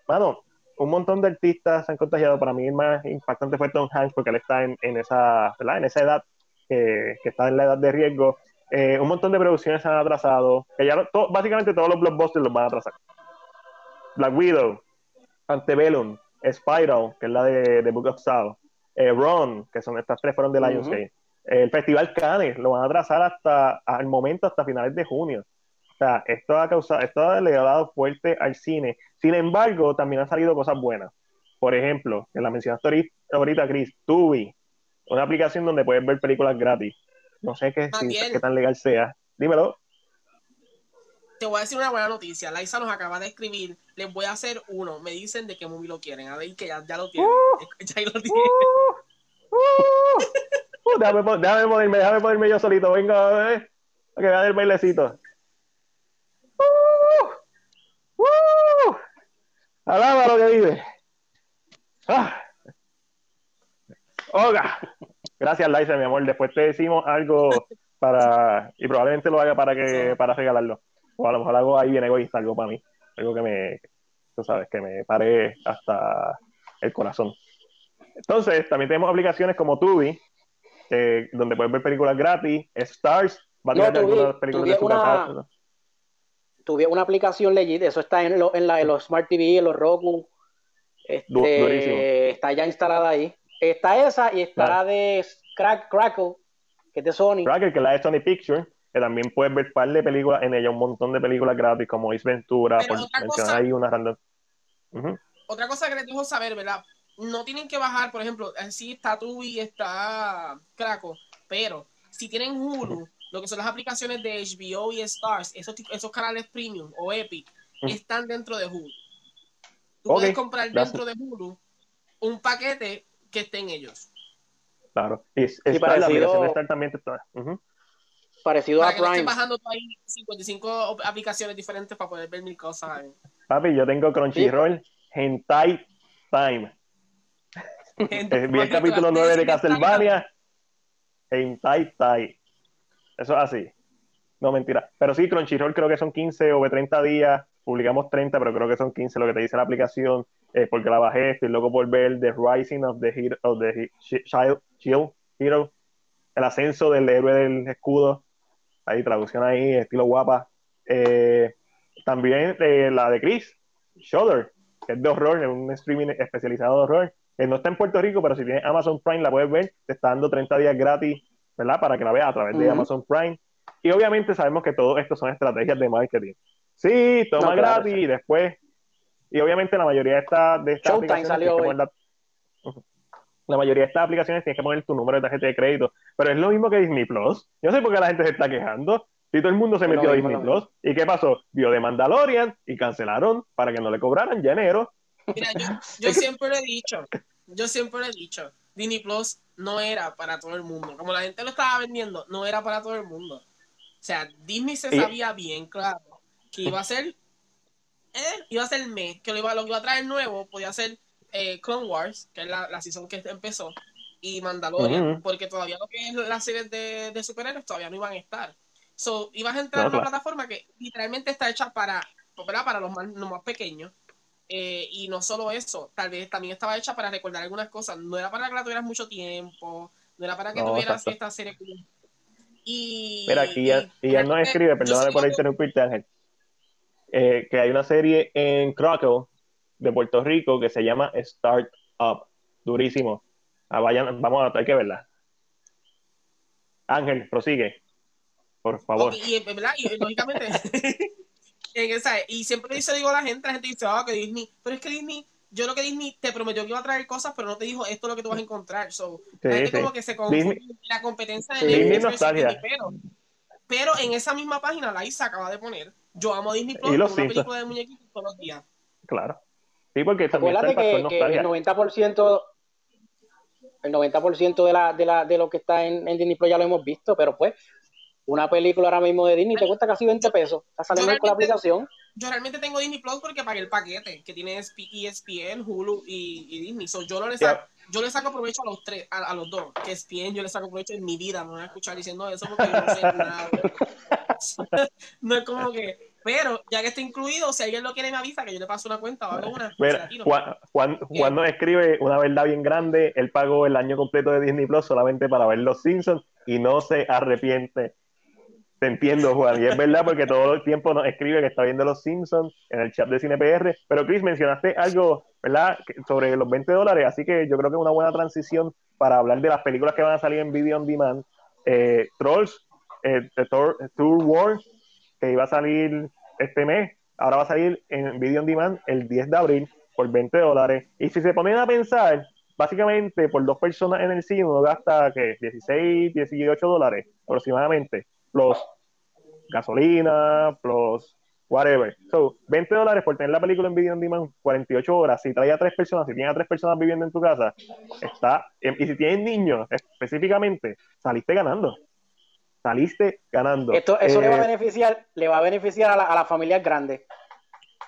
Mano, un montón de artistas se han contagiado. Para mí el más impactante fue Tom Hanks, porque él está en, esa, en esa edad, que está en la edad de riesgo. Eh, un montón de producciones se han atrasado. Que ya básicamente todos los blockbusters los van a atrasar. Black Widow, Antebellum, Spiral, que es la de, de Book of South, eh, Ron, que son estas tres fueron de Lionsgate el Festival Cannes lo van a trazar hasta al momento hasta finales de junio. O sea, esto ha causado, esto le ha dado fuerte al cine. Sin embargo, también han salido cosas buenas. Por ejemplo, que la mencionaste ahorita, Chris, Tubi, una aplicación donde puedes ver películas gratis. No sé qué, qué tan legal sea. Dímelo. Te voy a decir una buena noticia. Laisa nos acaba de escribir. Les voy a hacer uno. Me dicen de qué movie lo quieren. A ver, que ya, lo tienen. Uh, ya lo tienen. Uh, uh. Uh, déjame, déjame, ponerme, déjame ponerme yo solito. Venga, eh, a que vean el bailecito. Uh, uh, alaba lo que vive. Ah. Oga. Gracias, Laisa, mi amor. Después te decimos algo para. Y probablemente lo haga para que para regalarlo. O a lo mejor algo ahí bien egoísta, algo para mí. Algo que me. Tú sabes, que me pare hasta el corazón. Entonces, también tenemos aplicaciones como Tubi, eh, donde puedes ver películas gratis, Stars, va a algunas películas de una, tuve una aplicación legit, eso está en, en, la, los Smart TV, en los Roku, este, está ya instalada ahí. Está esa y está la de Crack, Crackle, que es de Sony. Crackle, que es la de Sony Pictures, que también puedes ver un par de películas en ella, un montón de películas gratis, como Is Ventura, por mencionar ahí una random. Otra cosa que les dejo saber, ¿verdad? no tienen que bajar, por ejemplo, sí está Tubi, está Craco, pero si tienen Hulu, lo que son las aplicaciones de HBO y Stars, esos, esos canales premium o Epic, están dentro de Hulu. Tú puedes comprar dentro de Hulu un paquete que esté en ellos. Claro, y, es, parecido, la aplicación de Star también está. Parecido a Prime. bajando ahí 55 aplicaciones diferentes para poder ver mil cosas. Papi, yo tengo Crunchyroll, Hentai Time. Eh, vi el capítulo 9 de Castlevania en Tai Tai. Eso es así. No, mentira. Pero sí, Crunchyroll creo que son 15 o 30 días. Publicamos 30, pero creo que son 15 lo que te dice la aplicación. Eh, porque la bajé. Estoy loco por ver The Rising of the, Hero, of the Shield, Hero. El ascenso del héroe del escudo. Ahí, traducción ahí, estilo guapa. Eh, también la de Chris, Shudder, que es de horror, es un streaming especializado de horror no está en Puerto Rico, pero si tienes Amazon Prime la puedes ver, te está dando 30 días gratis, ¿verdad? Para que la veas a través de Amazon Prime. Y obviamente sabemos que todo esto son estrategias de marketing. Sí, toma gratis y después. Y obviamente la mayoría de, esta, de estas aplicaciones. La, la, mayoría de estas aplicaciones tienes que poner tu número de tarjeta de crédito. Pero es lo mismo que Disney Plus. Yo sé por qué la gente se está quejando. Si todo el mundo se metió a Disney Plus. ¿Y qué pasó? Vio de Mandalorian y cancelaron para que no le cobraran ya enero. Mira, yo, siempre lo he dicho, yo siempre lo he dicho, Disney Plus no era para todo el mundo. Como la gente lo estaba vendiendo, no era para todo el mundo. O sea, Disney se sabía bien, claro, que iba a ser, eh, iba a ser me, que lo, iba, lo que iba a traer nuevo podía ser eh, Clone Wars, que es la, la season que empezó, y Mandalorian, porque todavía lo que es las series de, de superhéroes todavía no iban a estar. So, ibas a entrar a una plataforma que literalmente está hecha para, para los más, los más pequeños. Eh, y no solo eso, tal vez también estaba hecha para recordar algunas cosas. No era para que la tuvieras mucho tiempo, no era para que tuvieras esta serie. Y, Mira, aquí ya, y ya no escribe, perdóname por interrumpirte, Ángel, eh, que hay una serie en Crackle de Puerto Rico que se llama Start Up. Durísimo. Ah, vayan, vamos a, hay que verla. Ángel, prosigue. Por favor. y, y, lógicamente, en esa, y siempre dice, digo a la gente, la gente dice, ah, que Disney, pero es que Disney, yo lo que Disney te prometió que iba a traer cosas, pero no te dijo esto es lo que tú vas a encontrar. So, gente como que se confunde la competencia de Disney, Disney pero, pero en esa misma página, la Isa acaba de poner, yo amo Disney Plus, una película de muñequitos todos los días. Claro. Sí, porque también está el, que, que el 90% el 90% de, la, de, la, de lo que está en, en, Disney Plus ya lo hemos visto, pero pues una película ahora mismo de Disney te cuesta casi 20 pesos. Está saliendo con la aplicación. Yo realmente tengo Disney Plus porque pagué el paquete que tiene ESPN, Hulu y, y Disney. yo, no le saco, yo le saco provecho a los tres, a, los dos. Que ESPN yo le saco provecho en mi vida. No voy a escuchar diciendo eso porque yo no sé nada. no es como que pero ya que está incluido, si alguien lo quiere me avisa que yo le paso una cuenta o hago una. Juan, Juan, nos escribe una verdad bien grande, él pagó el año completo de Disney Plus solamente para ver Los Simpsons y no se arrepiente. Te entiendo, Juan, y es verdad porque todo el tiempo nos escribe que está viendo Los Simpsons en el chat de CinePR. Pero Chris, mencionaste algo, ¿verdad?, sobre los 20 dólares, así que yo creo que es una buena transición para hablar de las películas que van a salir en Video On Demand. Eh, Trolls, eh, Tour, Tour War, que iba a salir este mes, ahora va a salir en Video On Demand el 10 de abril por 20 dólares. Y si se ponen a pensar, básicamente por dos personas en el cine uno gasta que 16, 18 dólares aproximadamente, plus gasolina, plus whatever. So, 20 dólares por tener la película en Video On Demand 48 horas. Si trae a tres personas, si tienes a tres personas viviendo en tu casa, está. Y si tienes niños específicamente, saliste ganando saliste ganando. Esto, eso le va a eh, beneficiar, le va a beneficiar a la, a la familia grande.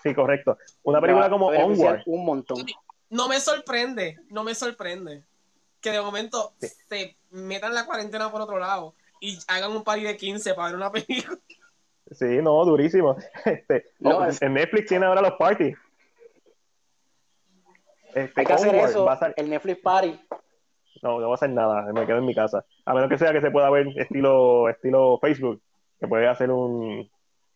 Sí, correcto. Una película como Onward. Un montón. No me sorprende, no me sorprende que de momento se metan la cuarentena por otro lado y hagan un party de 15 para ver una película. Sí, no, durísimo. Este, oh, En Netflix tiene ahora los parties. Este, Hay que hacer eso, el Netflix Party. No, no voy a hacer nada, me quedo en mi casa. A menos que sea que se pueda ver estilo, estilo Facebook, que puede hacer un,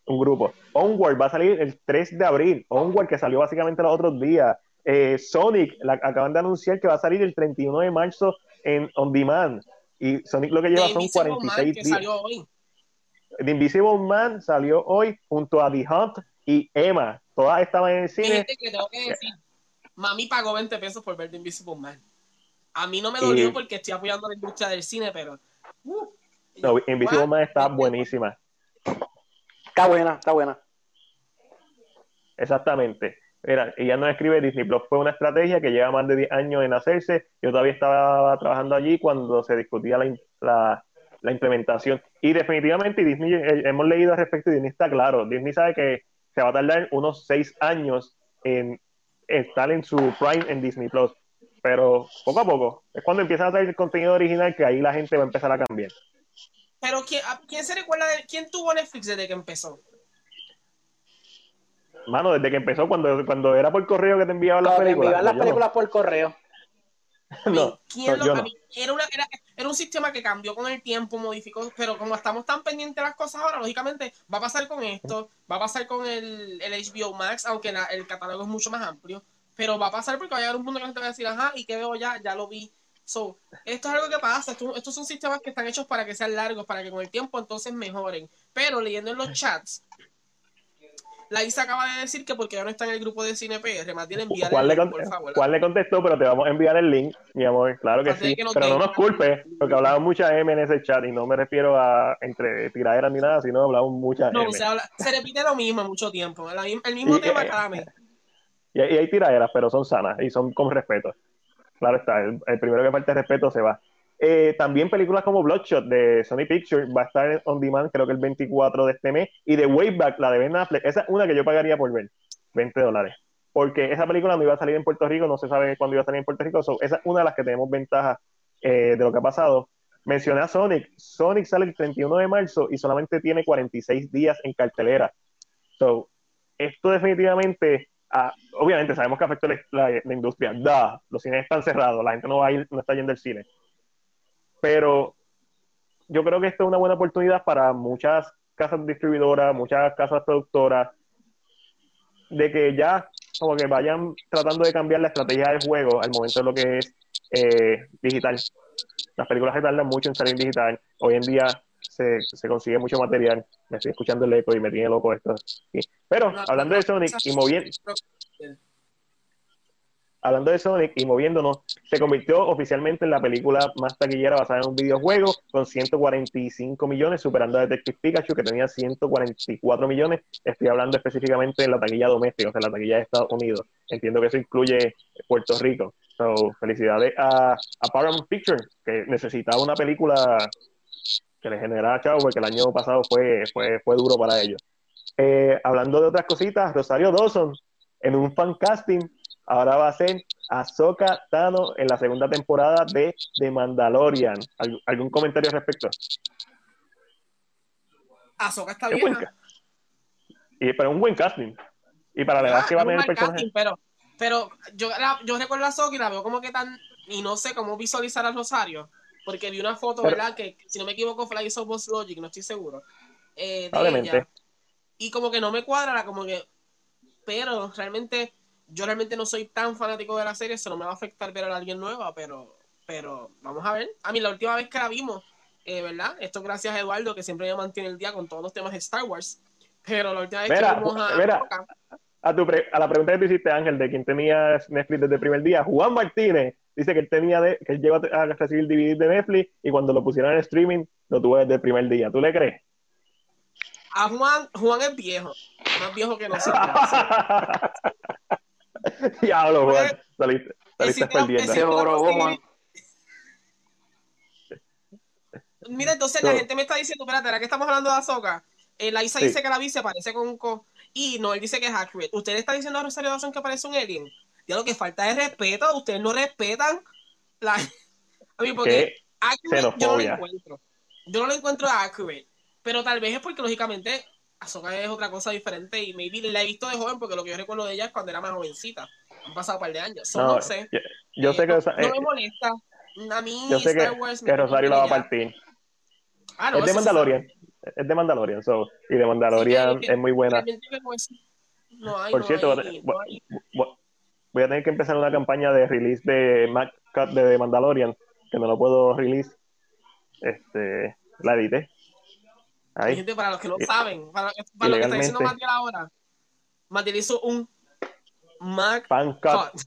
un grupo. Onward va a salir el 3 de abril. Onward que salió básicamente los otros días. Eh, Sonic, la, acaban de anunciar que va a salir el 31 de marzo en On Demand. Y Sonic lo que lleva son 46 días. Salió hoy. The Invisible Man salió hoy junto a The Hunt y Emma. Todas estaban en el cine. que tengo que decir, mami pagó 20 pesos por ver The Invisible Man. A mí no me dolió porque estoy apoyando la industria del cine, pero. Uh, no, Invisible Man está buenísima. Está buena, está buena. Exactamente. Mira, ella no escribe Disney Plus fue una estrategia que lleva más de 10 años en hacerse. Yo todavía estaba trabajando allí cuando se discutía la, la, implementación. Y definitivamente Disney, eh, hemos leído al respecto y Disney está claro. Disney sabe que se va a tardar unos 6 años en estar en su prime en Disney Plus pero poco a poco es cuando empiezan a traer el contenido original que ahí la gente va a empezar a cambiar. Pero ¿quién, quién se recuerda de quién tuvo Netflix desde que empezó? Mano, desde que empezó, cuando, cuando era por correo que te enviaban las películas. Enviaban las películas por correo. no, ¿quién lo, era, una, era, era, un sistema que cambió con el tiempo, modificó, pero como estamos tan pendientes de las cosas ahora, lógicamente va a pasar con esto, va a pasar con el, el HBO Max, aunque el catálogo es mucho más amplio pero va a pasar porque va a llegar un punto que la gente va a decir, ajá, ¿y qué veo ya? Ya lo vi. So, esto es algo que pasa, estos son sistemas que están hechos para que sean largos, para que con el tiempo entonces mejoren. Pero leyendo en los chats, la Isa acaba de decir que porque ya no está en el grupo de CinePR, más bien enviar el link, por favor. ¿Cuál le contestó? Pero te vamos a enviar el link, mi amor, claro que sí. pero no nos culpes, porque hablamos mucha M en ese chat y no me refiero a entre tiraderas ni nada, sino hablamos mucha no, M. Se, habla, se repite lo mismo mucho tiempo, el, mismo tema cada mes. Y, hay tiraderas, pero son sanas y son con respeto. Claro está, el, primero que falta respeto se va. eh, también películas como Bloodshot de Sony Pictures va a estar on demand, creo que el 24 de este mes. Y de Wayback, la de Ben Affleck, esa es una que yo pagaría por ver, 20 dólares. Porque esa película no iba a salir en Puerto Rico, no se sabe cuándo iba a salir en Puerto Rico. esa es una de las que tenemos ventaja eh, de lo que ha pasado. Mencioné a Sonic. Sonic sale el 31 de marzo y solamente tiene 46 días en cartelera. So, esto definitivamente, obviamente sabemos que afecta la, la, industria. Da, los cines están cerrados, la gente no va no está yendo al cine pero yo creo que esto es una buena oportunidad para muchas casas distribuidoras, muchas casas productoras, de que ya como que vayan tratando de cambiar la estrategia del juego al momento de lo que es eh, digital. Las películas se tardan mucho en salir digital. Hoy en día se, consigue mucho material. Me estoy escuchando el eco y me tiene loco esto. Pero hablando de Sonic y moviendo hablando de Sonic y moviéndonos, se convirtió oficialmente en la película más taquillera basada en un videojuego con 145 millones, superando a Detective Pikachu que tenía 144 millones. Estoy hablando específicamente de la taquilla doméstica, o sea, la taquilla de Estados Unidos. Entiendo que eso incluye Puerto Rico. So, felicidades a, a Paramount Pictures, que necesitaba una película que le generara chavo, porque el año pasado fue, fue, fue duro para ellos. Eh, hablando de otras cositas, Rosario Dawson, en un fan casting, ahora va a ser Ahsoka Tano en la segunda temporada de The Mandalorian. ¿Algún comentario al respecto? Ahsoka está bien. Y, pero un buen casting. Y para la edad ah, que va a tener el personaje. pero, pero yo, yo recuerdo a Ahsoka y la veo como que tan. Y no sé cómo visualizar a Rosario. Porque vi una foto, ¿verdad? Que si no me equivoco fue la hizo Boss Logic, no estoy seguro. Eh, Y como que no me cuadra, como que. Pero realmente yo realmente no soy tan fanático de la serie, eso no me va a afectar ver a alguien nueva, pero, pero vamos a ver. A mí la última vez que la vimos, eh, ¿verdad? Esto gracias a Eduardo, que siempre me mantiene el día con todos los temas de Star Wars. Pero la última vez que vimos a... a, tu a la pregunta que tú hiciste, Ángel, de quién tenía Netflix desde el primer día, Juan Martínez dice que él tenía de, que él llegó a recibir DVD de Netflix y cuando lo pusieron en streaming lo tuvo desde el primer día. ¿Tú le crees? A Juan, Juan es viejo, más viejo que nosotros. Diablo, Juan. Saliste, saliste perdiendo. Mira, entonces la gente me está diciendo, espérate, ¿era que estamos hablando de Azoka? Eh, la Isa dice que la se aparece con un co. Y no, él dice que es accurate. ¿Usted está diciendo a Rosario Dawson que aparece un alien? Ya lo que falta es respeto. Ustedes no respetan la. A mí, porque accurate yo no lo encuentro. Yo no lo encuentro accurate. Pero tal vez es porque, lógicamente, Ahsoka es otra cosa diferente y maybe la he visto de joven porque lo que yo recuerdo de ella es cuando era más jovencita. Han pasado un par de años. no, sé. Yo, eh, sé que. No, me eh, molesta. A mí, yo sé Star que, Wars que Rosario la va a partir. Ah, no, es de Mandalorian. Es de Mandalorian. So, y de Mandalorian es muy buena. No hay, Por cierto, voy, a tener que empezar una campaña de release de Mac de Mandalorian, que no lo puedo release. Este, la edité gente, para los que no saben, para, para lo que está diciendo Matiel ahora, Matiel hizo un Mac fan cut.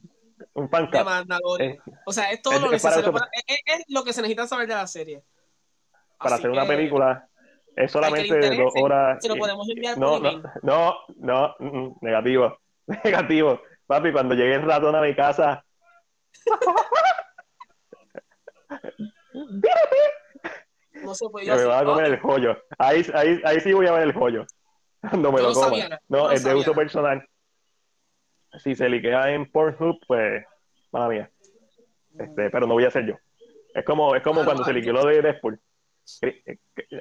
Un cut. Eh, o sea, es todo lo necesario. Para, es, es, lo que se necesita saber de la serie. Para hacer una película es solamente de dos horas. Se lo podemos enviar no, por no, no, no, mm, mm, negativo. Negativo. Papi, cuando llegue el ratón a mi casa. No se Me va a comer el joyo. Ahí, ahí, ahí sí voy a ver el joyo. No me lo como. no, es de uso personal. Si se liquea en Pornhub, pues, mala mía. Este, pero no voy a ser yo. Es como, es como cuando se liqueó lo de Deadpool.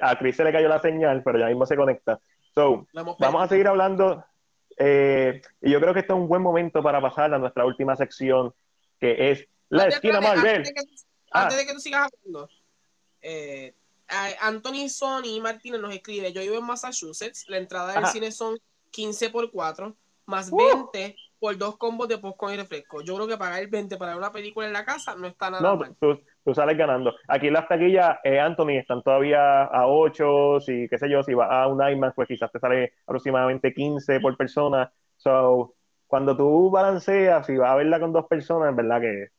A Chris se le cayó la señal, pero ya mismo se conecta. So, vamos a seguir hablando. Eh, y yo creo que este es un buen momento para pasar a nuestra última sección, que es la esquina Marvel. Antes de que, antes de que tú sigas hablando, eh, Anthony Sony Martínez nos escribe, yo vivo en Massachusetts, la entrada del cine son 15 por 4, más 20 uh. por dos combos de popcorn y refresco. Yo creo que pagar el 20 para ver una película en la casa no está nada mal. Tú, tú, sales ganando. Aquí las taquillas, eh, Anthony, están todavía a 8, si qué sé yo, si va a un IMAX, pues quizás te sale aproximadamente 15 por persona. So, cuando tú balanceas, y vas a verla con dos personas, en verdad que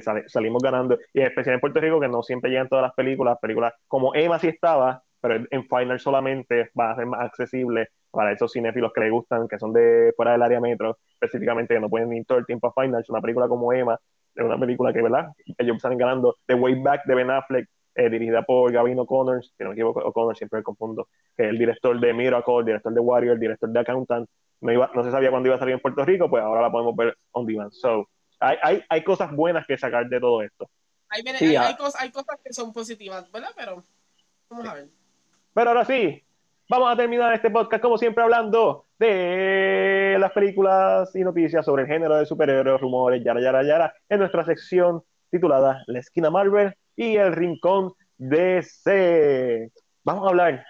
que salimos ganando, y en especial en Puerto Rico, que no siempre llegan todas las películas, películas como Emma sí estaba, pero en Final solamente va a ser más accesible para esos cinéfilos que les gustan, que son de fuera del área metro, específicamente que no pueden ir todo el tiempo a Final, una película como Emma, es una película que, ¿verdad? Ellos salen ganando The Way Back de Ben Affleck, eh, dirigida por Gavin O'Connor, si no me equivoco, O'Connor siempre me confundo, que es el director de Miracle, el director de Warrior, el director de Accountant. No, iba, no se sabía cuándo iba a salir en Puerto Rico, pues ahora la podemos ver on demand. So, hay, hay, hay cosas buenas que sacar de todo esto. Hay, hay, hay, cosas, hay cosas que son positivas, ¿verdad? Pero vamos a ver. Pero ahora sí, vamos a terminar este podcast como siempre hablando de las películas y noticias sobre el género de superhéroes, rumores, yara, yara, yara, en nuestra sección titulada La esquina Marvel y el rincón DC. Vamos a hablar,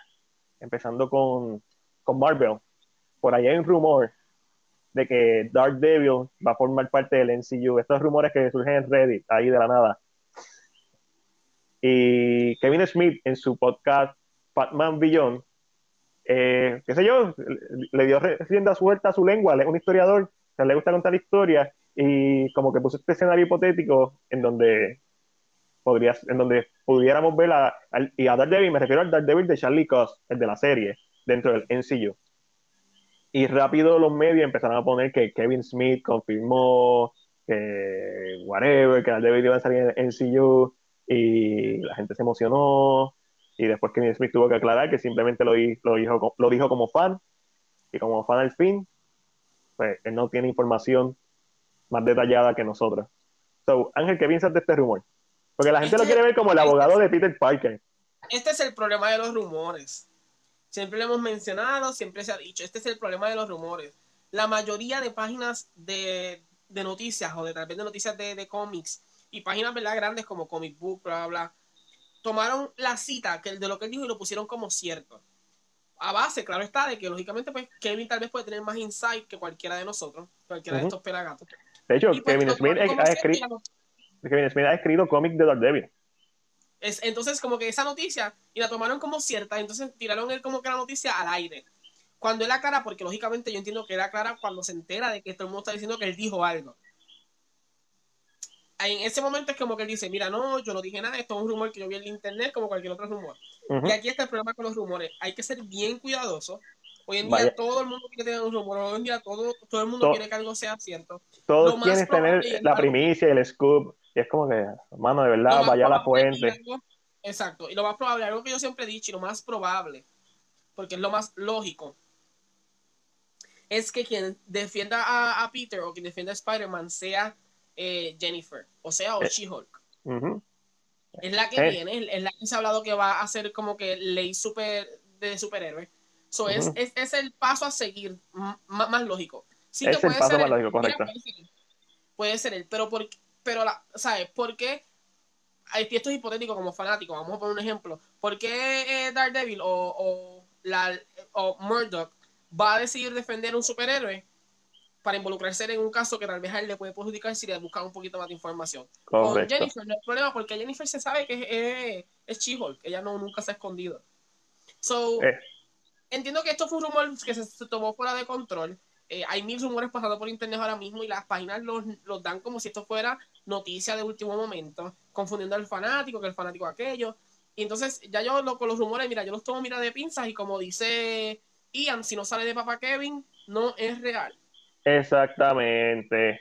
empezando con, con Marvel. Por ahí hay un rumor de que Dark Devil va a formar parte del NCU. Estos rumores que surgen en Reddit, ahí de la nada. Y Kevin Smith en su podcast Batman Beyond, eh, qué sé yo, le dio rienda suelta a su lengua, es un historiador, o le gusta contar historias y como que puso este escenario hipotético en donde podrías, en donde pudiéramos ver a, y a Daredevil, me refiero al Daredevil de Charlie Cox, el de la serie, dentro del NCU. Y rápido los medios empezaron a poner que Kevin Smith confirmó que whatever, que Daredevil iba a salir en el NCU y la gente se emocionó y después Kevin Smith tuvo que aclarar que simplemente lo, lo, dijo, lo dijo como fan y como fan al fin, pues él no tiene información más detallada que nosotros. So, Ángel, ¿qué piensas de este rumor? Porque la gente lo quiere ver como el abogado de Peter Parker. Este es el problema de los rumores. Siempre lo hemos mencionado, siempre se ha dicho, este es el problema de los rumores. La mayoría de páginas de, de noticias o de tal vez de noticias de, de cómics y páginas ¿verdad? grandes como Comic Book, bla, bla, bla, tomaron la cita que de lo que él dijo y lo pusieron como cierto. A base, claro está, de que lógicamente pues Kevin tal vez puede tener más insight que cualquiera de nosotros, cualquiera de estos pelagatos. De hecho, pues, Kevin, Smith ha escrito, Kevin Smith ha escrito cómics de Daredevil. Es, entonces, como que esa noticia, y la tomaron como cierta, entonces tiraron él como que la noticia al aire. Cuando él aclara, porque lógicamente yo entiendo que él aclara cuando se entera de que todo el mundo está diciendo que él dijo algo en ese momento es como que él dice, mira, no, yo no dije nada, esto es un rumor que yo vi en internet como cualquier otro rumor. Y aquí está el problema con los rumores, hay que ser bien cuidadoso. Hoy en día todo el mundo quiere tener un rumor, hoy en día todo, todo el mundo quiere que algo sea cierto. Todos quieren tener la primicia, el scoop, y es como que, mano, de verdad, vaya a la fuente. exacto, y lo más probable, algo que yo siempre he dicho, y lo más probable, porque es lo más lógico, es que quien defienda a, a Peter o quien defienda a Spider-Man sea eh, Jennifer, o sea, o eh, She-Hulk. Es la que eh. viene, es la que se ha hablado que va a ser como que ley super de superhéroe. So, es, es, el paso a seguir más lógico. Sí es el paso más lógico, correcto. Puede ser él, pero, por, pero la, ¿sabes? ¿Por qué? Esto es hipotético como fanático, vamos a poner un ejemplo. ¿Por qué Daredevil o, o, la, o Murdoch va a decidir defender un superhéroe para involucrarse en un caso que tal vez a él le puede perjudicar si le busca un poquito más de información. Con Jennifer no hay problema porque Jennifer se sabe que es, es, She-Hulk, ella no, nunca se ha escondido. So, eh. entiendo que esto fue un rumor que se, tomó fuera de control. Eh, hay mil rumores pasando por internet ahora mismo y las páginas los, los, dan como si esto fuera noticia de último momento, confundiendo al fanático, que el fanático aquello. Y entonces ya yo lo, con los rumores, mira, yo los tomo mira de pinzas y como dice Ian, si no sale de Papá Kevin, no es real. Exactamente.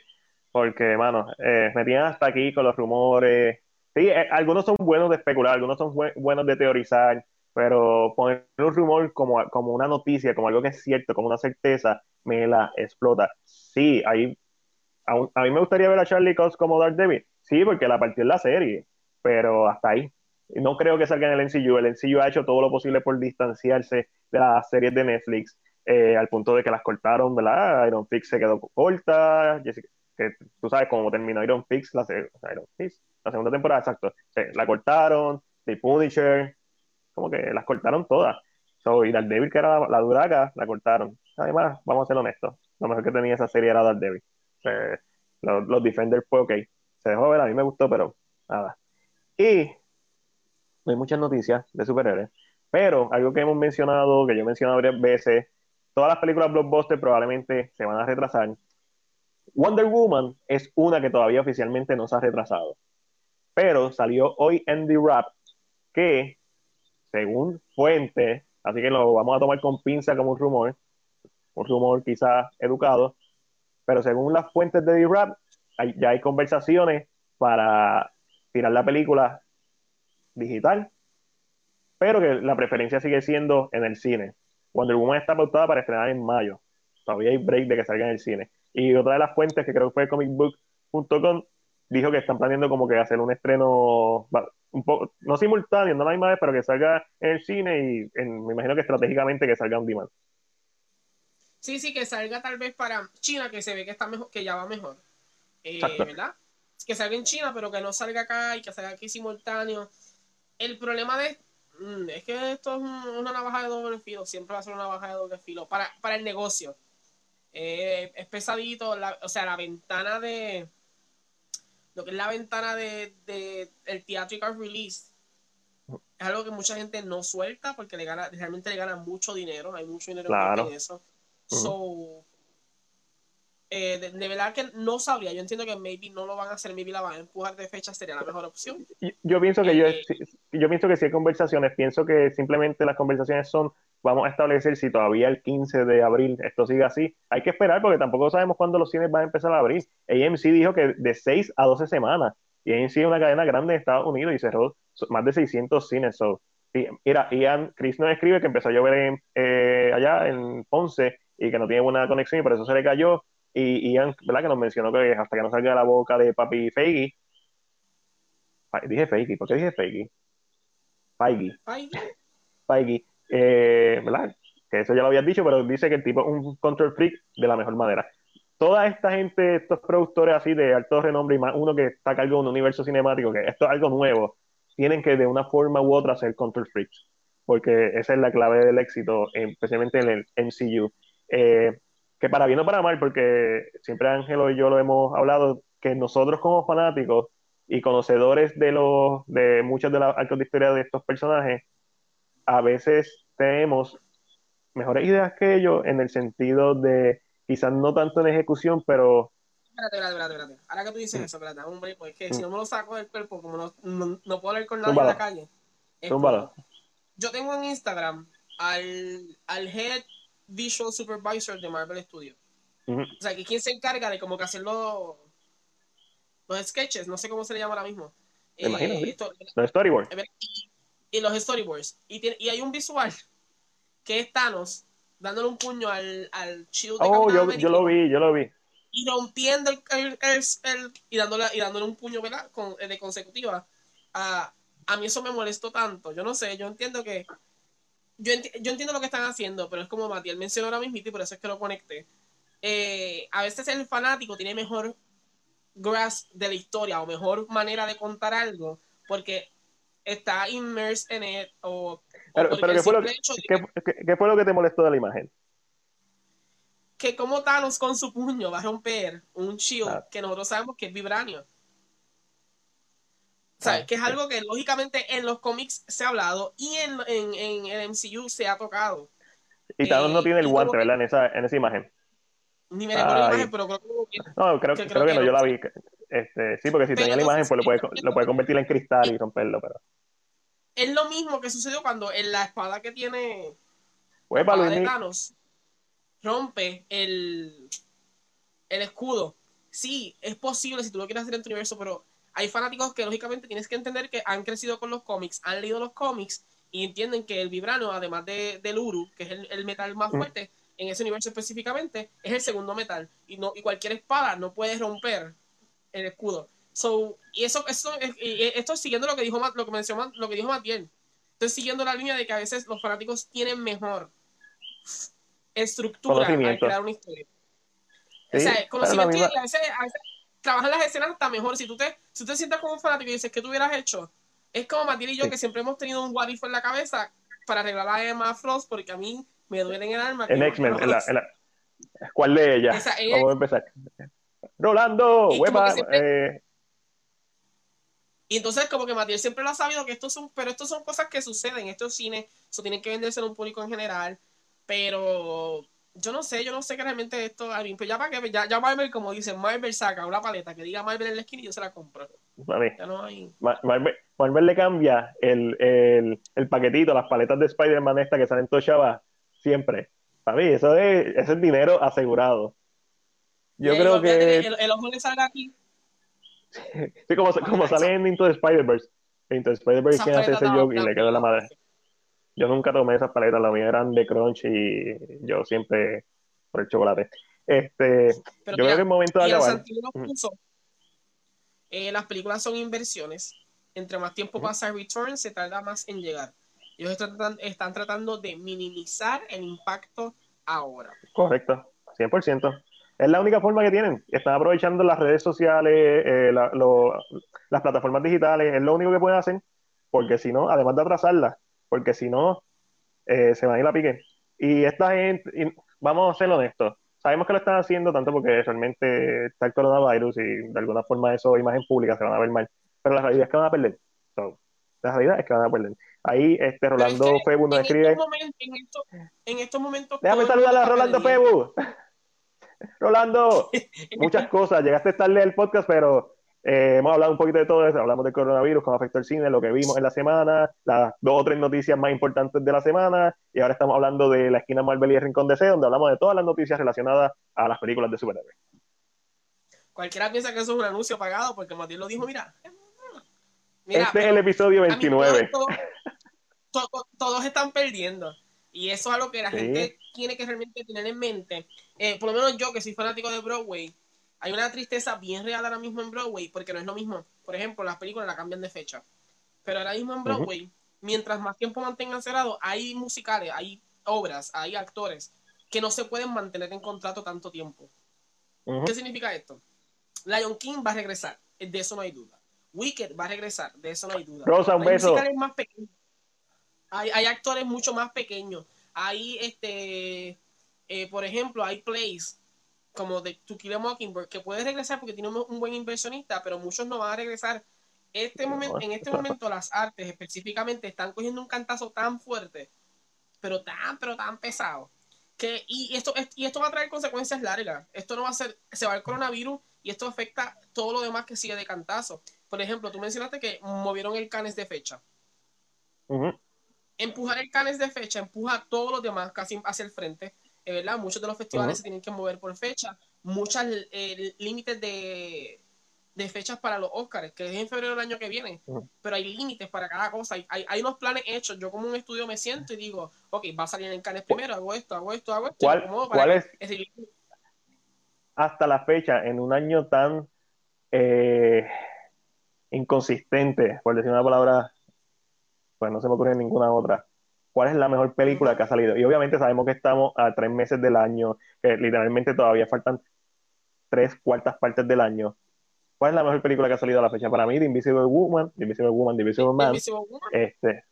Porque, mano, eh, me tienen hasta aquí con los rumores. Sí, eh, algunos son buenos de especular, algunos son buenos de teorizar, pero poner un rumor como, como una noticia, como algo que es cierto, como una certeza, me la explota. Sí, ahí, a, a mí me gustaría ver a Charlie Cox como Daredevil. Sí, porque la partió en la serie, pero hasta ahí. No creo que salga en el NCU. El NCU ha hecho todo lo posible por distanciarse de las series de Netflix. Eh, al punto de que las cortaron, ¿verdad? Iron Fix se quedó corta, que tú sabes cómo terminó Iron Fix, la, Iron Fix, la segunda temporada, exacto, la cortaron, The Punisher, como que las cortaron todas. So, y Daredevil, que era la, duraca, la cortaron. Además, vamos a ser honestos, lo mejor que tenía esa serie era Daredevil. Los, los Defenders fue ok. Se dejó ver, a mí me gustó, pero nada. Y hay muchas noticias de superhéroes, pero algo que hemos mencionado, que yo he mencionado varias veces, todas las películas blockbuster probablemente se van a retrasar. Wonder Woman es una que todavía oficialmente no se ha retrasado. Pero salió hoy The Rap que, según fuente, así que lo vamos a tomar con pinza como un rumor, un rumor quizás educado, pero según las fuentes de The Rap, ya hay conversaciones para tirar la película digital, pero que la preferencia sigue siendo en el cine. Wonder Woman está pautada para estrenar en mayo. Todavía hay break de que salga en el cine. Y otra de las fuentes, que creo que fue comicbook.com, dijo que están planeando como que hacer un estreno un poco, no simultáneo, no la misma vez, pero que salga en el cine y me imagino que estratégicamente que salga un demand. Sí, sí, que salga tal vez para China, que se ve que está mejor, que ya va mejor. Eh, ¿Verdad? Que salga en China, pero que no salga acá y que salga aquí simultáneo. El problema de mm, es que esto es una navaja de doble filo, siempre va a ser una navaja de doble filo para, para el negocio. Eh, es pesadito, o sea, la ventana de lo que es la ventana de, de el theatrical release es algo que mucha gente no suelta porque le gana, realmente le gana mucho dinero, hay mucho dinero en eso. So, eh, de, verdad que no sabría. Yo entiendo que maybe no lo van a hacer, maybe la van a empujar de fecha, sería la mejor opción. Yo, pienso que yo, eh, yo pienso que si hay conversaciones, pienso que simplemente las conversaciones son vamos a establecer si todavía el 15 de abril esto sigue así. Hay que esperar porque tampoco sabemos cuándo los cines van a empezar a abrir. AMC dijo que de 6 a 12 semanas. Y AMC es una cadena grande de Estados Unidos y cerró más de 600 cines. So, mira, Ian, Chris nos escribe que empezó a llover eh, allá en Ponce y que no tiene buena conexión y por eso se le cayó. Y Ian, ¿verdad? Que nos mencionó que hasta que no salga la boca de papi Feige. Dije Feige, ¿por qué dije Feige? Feige. Feige eh, ¿verdad? Que eso ya lo habías dicho, pero dice que el tipo es un control freak de la mejor manera. Toda esta gente, estos productores así de alto renombre y más uno que está a cargo de un universo cinemático, que esto es algo nuevo, tienen que de una forma u otra ser control freaks, porque esa es la clave del éxito, especialmente en el MCU. Eh, que para bien o para mal, porque siempre Ángelo y yo lo hemos hablado, que nosotros como fanáticos y conocedores de los de muchas de las arcos de historia de estos personajes, a veces tenemos mejores ideas que ellos en el sentido de quizás no tanto en ejecución, pero... Espérate, espérate, espérate, Ahora que tú dices mm. eso, espérate, hombre, pues es que si no me lo saco del cuerpo, como no, no, puedo hablar con nadie en la calle. yo tengo en Instagram al, al Head Visual Supervisor de Marvel Studios. O sea, que quien se encarga de como que hacer los, los sketches, no sé cómo se le llama ahora mismo. Me imagino, eh, los storyboards y los storyboards. Y, y hay un visual que es Thanos dándole un puño al, al de Oh, yo, yo, lo vi, yo lo vi. Y rompiendo el, el, y, dándole, y dándole un puño ¿verdad? Con, de consecutiva. A, a mí eso me molestó tanto. Yo no sé, yo entiendo que. Yo, yo entiendo lo que están haciendo, pero es como Matiel mencionó ahora mismo y por eso es que lo conecté. Eh, a veces el fanático tiene mejor grasp de la historia o mejor manera de contar algo, porque está immersed en él o, pero, ¿qué, fue lo que, ¿qué, fue lo que te molestó de la imagen? Que como Thanos con su puño va a romper un shield ah. que nosotros sabemos que es vibranio. ¿Sabes? Que es algo que lógicamente en los cómics se ha hablado y en, en, en el MCU se ha tocado. Y Thanos no eh, tiene el guante, ¿verdad? En esa, en esa imagen. Ni me recuerdo la imagen, pero creo que No, creo que, creo que, no, yo la vi. Este, sí, porque si tenía la imagen, pues lo puede, lo puede convertir en cristal y romperlo, pero. Es lo mismo que sucedió cuando en la espada que tiene pues, la de Thanos rompe el, el escudo. Sí, es posible si tú lo quieres hacer en tu universo, pero hay fanáticos que lógicamente tienes que entender que han crecido con los cómics, han leído los cómics y entienden que el vibrano, además de, del Uru, que es el, metal más fuerte en ese universo específicamente, es el segundo metal. Y, no, y cualquier espada no puede romper el escudo. So, y eso, eso y esto siguiendo lo que dijo lo que mencionó, lo que dijo Matiel. Estoy siguiendo la línea de que a veces los fanáticos tienen mejor estructura al crear una historia. o sea, conocimiento y a veces, a veces trabajan las escenas hasta mejor. Si tú te, si tú te sientas como un fanático y dices, ¿qué tú hubieras hecho? Es como Matiel y yo que siempre hemos tenido un what en la cabeza para arreglar a Emma Frost porque a mí me duele en el alma. En X-Men, ¿cuál de ellas? Vamos a empezar. Rolando, hueva, eh, y entonces como que Matiel siempre lo ha sabido que estos son, pero estos son cosas que suceden, estos cines, eso tienen que venderse a un público en general, pero yo no sé, yo no sé que realmente esto, a mí, pues ya para que, ya, ya Marvel, como dicen, Marvel saca una paleta que diga Marvel en la esquina y yo se la compro. Ya no hay... Marvel, le cambia el, el, el, paquetito, las paletas de Spider-Man esta que salen Tosha siempre. Para mí, eso es, eso es dinero asegurado. Yo creo que... El, el, ojo le salga aquí Sí, como, como sale en Into the Spider-Verse. Into the Spider-Verse quien hace ese joke y le quedó la madre. Yo nunca tomé esas paletas, las mías eran de crunch y yo siempre por el chocolate. Este, yo creo que es momento de acabar. Eh, las películas son inversiones. Entre más tiempo pasa el return, se tarda más en llegar. Ellos están, están tratando de minimizar el impacto ahora. Correcto, 100%. Es la única forma que tienen. Están aprovechando las redes sociales, eh, las plataformas digitales, es lo único que pueden hacer, porque si no, además de atrasarlas, porque si no, eh, se van a ir a pique. Y esta gente, vamos a ser honestos, sabemos que lo están haciendo tanto porque realmente está el coronavirus y de alguna forma eso, imagen pública, se van a ver mal, pero la realidad es que van a perder. la realidad es que van a perder. Ahí, este, Rolando es Febu nos escribe. en, estos momentos. Déjame saludar a Rolando Febu. Rolando, muchas cosas. Llegaste tarde al podcast, pero eh, hemos hablado un poquito de todo eso. Hablamos del coronavirus, cómo afectó el cine, lo que vimos en la semana, las dos o tres noticias más importantes de la semana. Y ahora estamos hablando de la esquina Marvel y el Rincón de C, donde hablamos de todas las noticias relacionadas a las películas de superhéroes. Cualquiera piensa que eso es un anuncio pagado, porque Matías lo dijo, mira. este es el episodio 29. todos están perdiendo. Y eso es algo que la gente tiene que realmente tener en mente. Eh, por lo menos yo, que soy fanático de Broadway, hay una tristeza bien real ahora mismo en Broadway, porque no es lo mismo. Por ejemplo, las películas la cambian de fecha. Pero ahora mismo en Broadway, mientras más tiempo mantengan cerrado, hay musicales, hay obras, hay actores que no se pueden mantener en contrato tanto tiempo. ¿Qué significa esto? Lion King va a regresar, de eso no hay duda. Wicked va a regresar, de eso no hay duda. Rosa, un beso. Más pequeños hay, actores mucho más pequeños. Hay, este, eh, por ejemplo, hay plays como de To Kill a Mockingbird que puede regresar porque tiene un, buen inversionista, pero muchos no van a regresar. Este momento, en este momento las artes específicamente están cogiendo un cantazo tan fuerte, pero tan, pero tan pesado, que y esto, y esto va a traer consecuencias largas. Esto no va a ser, se va el coronavirus y esto afecta todo lo demás que sigue de cantazo. Por ejemplo, tú mencionaste que movieron el canes de fecha empujar el Canes de fecha empuja a todos los demás casi hacia el frente. ¿Verdad? Muchos de los festivales se tienen que mover por fecha. Muchos eh, límites de, fechas para los Oscars, que es en febrero del año que viene. Pero hay límites para cada cosa. Hay, hay, unos planes hechos. Yo como un estudio me siento y digo, ok, va a salir en Canes primero, hago esto, hago esto, hago esto. ¿Cuál, es? Hasta la fecha, en un año tan eh, inconsistente, por decir una palabra pues no se me ocurre ninguna otra. ¿Cuál es la mejor película que ha salido? Y obviamente sabemos que estamos a tres meses del año, que literalmente todavía faltan tres cuartas partes del año. ¿Cuál es la mejor película que ha salido a la fecha? Para mí, The Invisible Woman, The Invisible Woman, The Invisible Man. Este,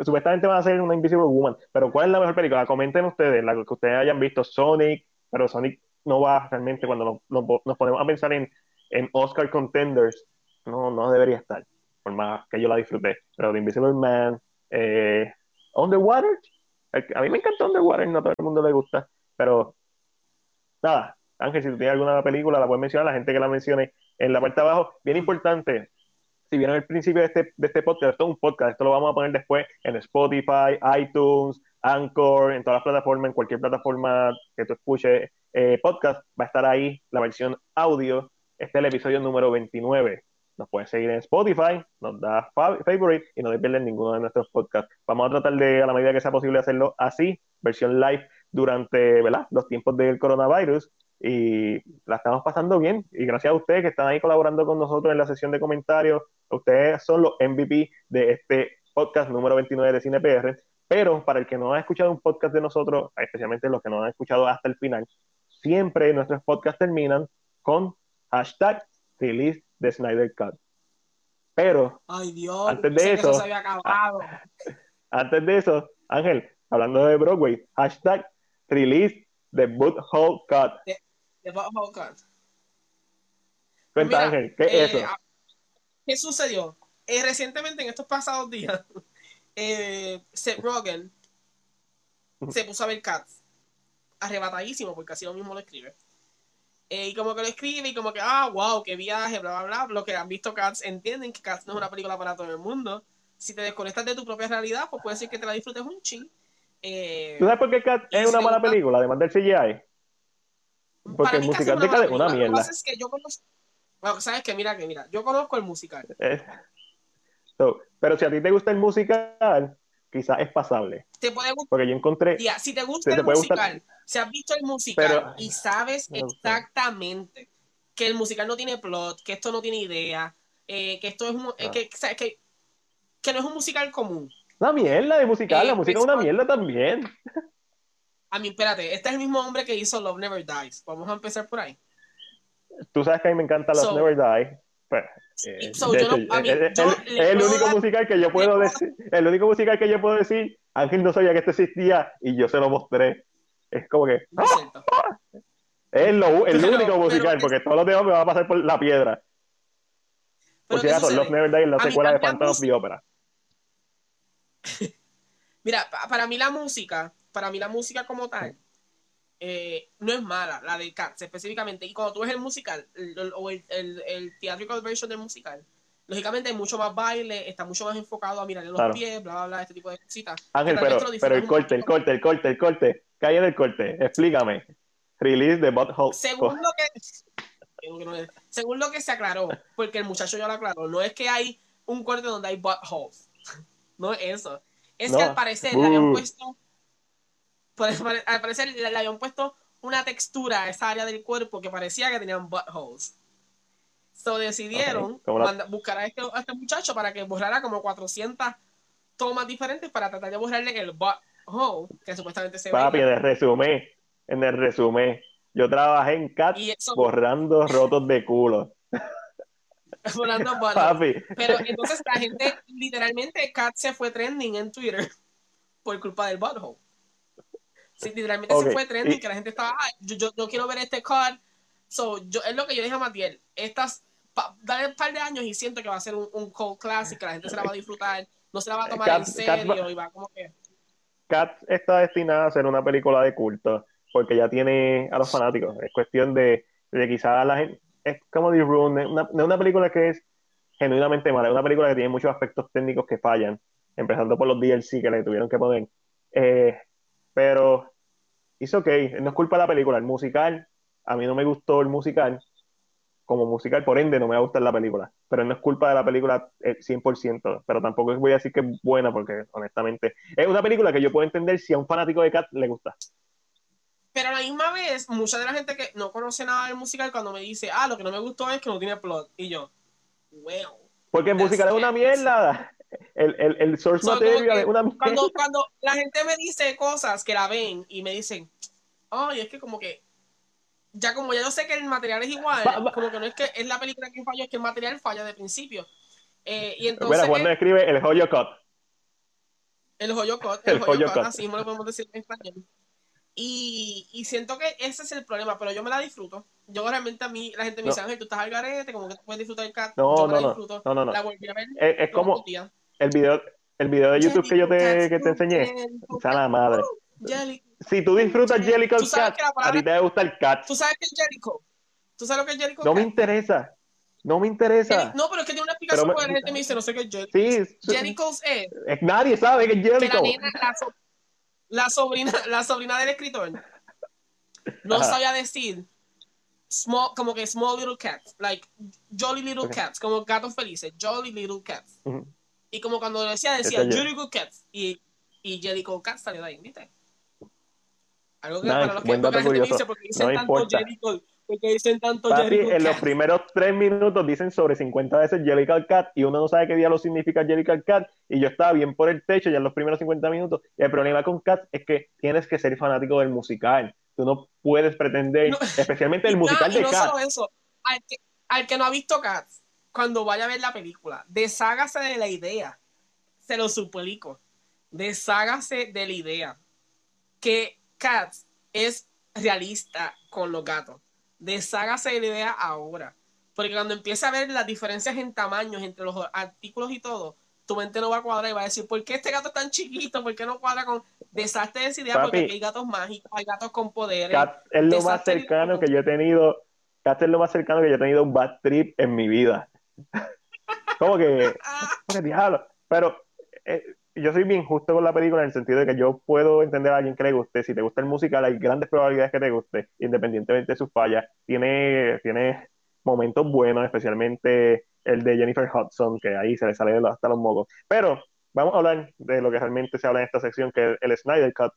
supuestamente, va a ser una Invisible Woman, pero ¿cuál es la mejor película? Comenten ustedes, la que ustedes hayan visto, Sonic, pero Sonic no va realmente cuando nos, nos, ponemos a pensar en, en Oscar contenders, no, no debería estar por más que yo la disfruté. Pero The Invisible Man, eh, Underwater, a mí me encanta Underwater, no a todo el mundo le gusta, pero nada, Ángel, si tú tienes alguna película, la puedes mencionar, la gente que la mencione en la parte abajo. Bien importante, si vieron el principio de este, de este podcast, esto es un podcast, esto lo vamos a poner después en Spotify, iTunes, Anchor, en todas las plataformas, en cualquier plataforma que tú escuches eh, podcast, va a estar ahí la versión audio. Este es el episodio número 29. Nos pueden seguir en Spotify, nos da favorite y no te pierden ninguno de nuestros podcasts. Vamos a tratar de, a la medida que sea posible, hacerlo así, versión live durante ¿verdad? los tiempos del coronavirus. Y la estamos pasando bien. Y gracias a ustedes que están ahí colaborando con nosotros en la sesión de comentarios. Ustedes son los MVP de este podcast número 29 de CinePR. Pero para el que no ha escuchado un podcast de nosotros, especialmente los que no han escuchado hasta el final, siempre nuestros podcasts terminan con hashtag release de Snyder Cut. Pero, antes de eso, antes de eso, Ángel, hablando de Broadway, hashtag release the Butthole Cut. The, Cut. Cuenta, Ángel, ¿qué es eh, eso? ¿Qué sucedió? Eh, recientemente, en estos pasados días, eh, Seth Rogen se puso a ver Cats arrebatadísimo, porque así lo mismo lo escribe. Eh, y como que lo escribe y como que, ah, wow, qué viaje, bla, bla, bla. Los que han visto Cats entienden que Cats no es una película para todo el mundo. Si te desconectas de tu propia realidad, pues puede ser que te la disfrutes un ching. Eh, ¿Tú sabes por qué Cats es una mala película, además del CGI? porque el musical de Cats es una mierda. Lo que pasa es que yo conozco, bueno, sabes que mira que mira, yo conozco el musical. Eh, pero si a ti te gusta el musical, quizás es pasable. Te puede gustar. Porque yo encontré. si te gusta el musical, si has visto el musical y sabes exactamente que el musical no tiene plot, que esto no tiene idea, eh, que esto es un, eh, ah. que, que, no es un musical común. Una mierda de musical, la eh, música es una mierda también. A mí, espérate, este es el mismo hombre que hizo Love Never Dies. Vamos a empezar por ahí. Tú sabes que a mí me encanta Love Never Dies. Pues, es el único musical que yo puedo decir, el único musical que yo puedo decir, Ángel no sabía que esto existía y yo se lo mostré. Es como que es lo, el único musical, porque todos los demás me van a pasar por la piedra. Por si acaso, Love Never Die es la secuela de Phantom of the Opera. Mira, para mí la música, para mí la música como tal, eh, no es mala, la de Cats específicamente. Y cuando tú ves el musical, o el, el, el, theatrical version del musical, lógicamente hay mucho más baile, está mucho más enfocado a mirarle los pies, bla, bla, bla, este tipo de cositas. Ángel, pero, pero el corte, el corte, el corte, el corte, calle del corte, explícame. Release the butthole. Según lo que según lo que se aclaró, porque el muchacho ya lo aclaró, no es que hay un corte donde hay buttholes. No es eso. Es que al parecer le habían puesto. Al parecer le habían puesto una textura a esa área del cuerpo que parecía que tenían buttholes. So decidieron buscar a este, a este, muchacho para que borrara como 400 tomas diferentes para tratar de borrarle el butthole que supuestamente se Papi, en el resumen, en el resumen, yo trabajé en CAT borrando rotos de culo. Borrando Papi. Pero entonces la gente, literalmente, CAT se fue trending en Twitter por culpa del butthole. Sí, literalmente se fue trending, que la gente estaba, yo, yo, quiero ver este card. So, yo, es lo que yo dije a Matiel, estas, dale un par de años y siento que va a ser un, un cult classic, que la gente se la va a disfrutar, no se la va a tomar en serio y va como que... Cat está destinada a ser una película de culto porque ya tiene a los fanáticos. Es cuestión de, de quizás la gente. Es como The Room, una, una película que es genuinamente mala, es una película que tiene muchos aspectos técnicos que fallan, empezando por los DLC que le tuvieron que poner. Eh, pero hizo ok, no es culpa de la película, el musical, a mí no me gustó el musical, como musical, por ende no me va a gustar la película, pero no es culpa de la película 100%, eh, pero tampoco voy a decir que es buena porque honestamente es una película que yo puedo entender si a un fanático de Cat le gusta. Pero a la misma vez, mucha de la gente que no conoce nada del musical, cuando me dice, ah, lo que no me gustó es que no tiene plot. Y yo, well. Porque el musical es una mierda. El, el, el source material es una. Cuando, cuando la gente me dice cosas que la ven y me dicen, ay, es que como que. Ya como ya yo sé que el material es igual, como que no es que es la película que falla, es que el material falla de principio. Eh, y entonces. Mira, cuando escribe el joyo cut. El joyo cut, el, joyo, cut, así no lo podemos decir en español. Y, y, siento que ese es el problema, pero yo me la disfruto. Yo realmente a mí, la gente me dice, Ángel, tú estás al garete, como que tú puedes disfrutar el cat. No, yo no, la disfruto. no, no, La volví a ver. Es, como el video, el video de YouTube que yo te, que te enseñé. Sea, la madre. Si tú disfrutas Jellicle Cat, a ti te va a gustar el cat. ¿Tú sabes qué es Jellicle? ¿Tú sabes lo que es Jellicle No me interesa. No me interesa. No, pero es que tiene una explicación porque la gente me dice, no sé qué es Jellicle. Sí. Jellicle es... Nadie sabe qué es Jellicle la sobrina, la sobrina del escritor no sabía decir small, como que small little cats, like jolly little cats, como gatos felices, jolly little cats. Y como cuando decía, decía good cats. Y, y Jellicle Cats salió de ahí, ¿viste? Algo que para los que, dice, porque dicen no tanto Jellicle porque dicen tanto Papi, en los primeros tres minutos dicen sobre 50 veces Jellicle Cat y uno no sabe qué día lo significa Jellicle Cat y yo estaba bien por el techo ya en los primeros 50 minutos. Y el problema con Cat es que tienes que ser fanático del musical. Tú no puedes pretender, especialmente el musical de no Solo eso, al que, al que no ha visto Cats, cuando vaya a ver la película, deshágase de la idea, se lo suplico, deshágase de la idea que Cats es realista con los gatos deshágase de la idea ahora. Porque cuando empiece a ver las diferencias en tamaños entre los artículos y todo, tu mente no va a cuadrar y va a decir, ¿por qué este gato es tan chiquito? ¿Por qué no cuadra con desastre de esa idea? porque hay gatos mágicos, hay gatos con poderes. es lo más cercano que yo he tenido, Cat es lo más cercano que yo he tenido un bad trip en mi vida. como que, diablo. Pero eh, yo soy bien justo con la película en el sentido de que yo puedo entender a alguien que le guste. Si te gusta el musical, hay grandes probabilidades que te guste, independientemente de sus fallas. Tiene, tiene momentos buenos, especialmente el de Jennifer Hudson, que ahí se le sale hasta los mocos. Pero vamos a hablar de lo que realmente se habla en esta sección, que es el Snyder Cut.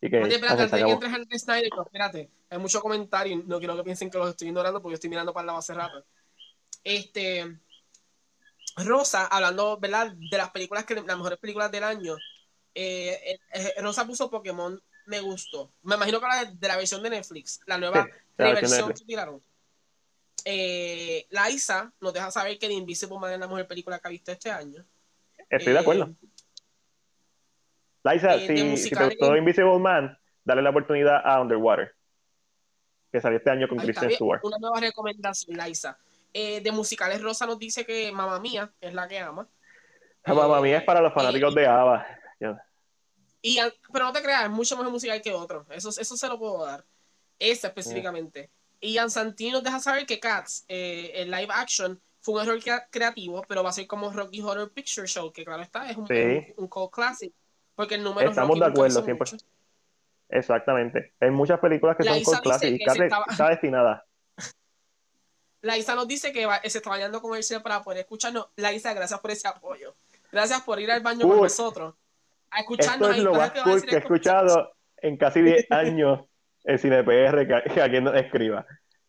Y que, Oye, espérate, antes que entres el Snyder Cut, espérate, hay mucho comentario, no quiero que piensen que los estoy ignorando porque yo estoy mirando para la base rato. Este, Rosa, hablando, ¿verdad? De las películas que, las mejores películas del año, eh, eh, Rosa puso Pokémon, me gustó. Me imagino que la de, la versión de Netflix, la nueva versión que tiraron. Eh, Isa nos deja saber que The Invisible Man es la mejor película que ha visto este año. Estoy de acuerdo. Eh, Liza, si, si, te gustó Invisible Man, dale la oportunidad a Underwater, que salió este año con Kristen Stewart. Una nueva recomendación, Liza. Eh, de musicales Rosa nos dice que Mamá Mía es la que ama. Ah, Mamá Mía es para los fanáticos de ABBA. Y, pero no te creas, es mucho mejor musical que otro. Eso, eso se lo puedo dar. Ese específicamente. Y Ian Santini nos deja saber que Cats, eh, en live action, fue un error creativo, pero va a ser como Rocky Horror Picture Show, que claro está, es un, un, cult classic. Porque el número Estamos de acuerdo, siempre. Exactamente. Hay muchas películas que son classic y está destinada. Laisa nos dice que se está bañando comercial para poder escucharnos. Laisa, gracias por ese apoyo. Gracias por ir al baño con nosotros. A escucharnos. Esto es lo más cool que he escuchado en casi 10 años en CinePR que, que alguien nos escriba.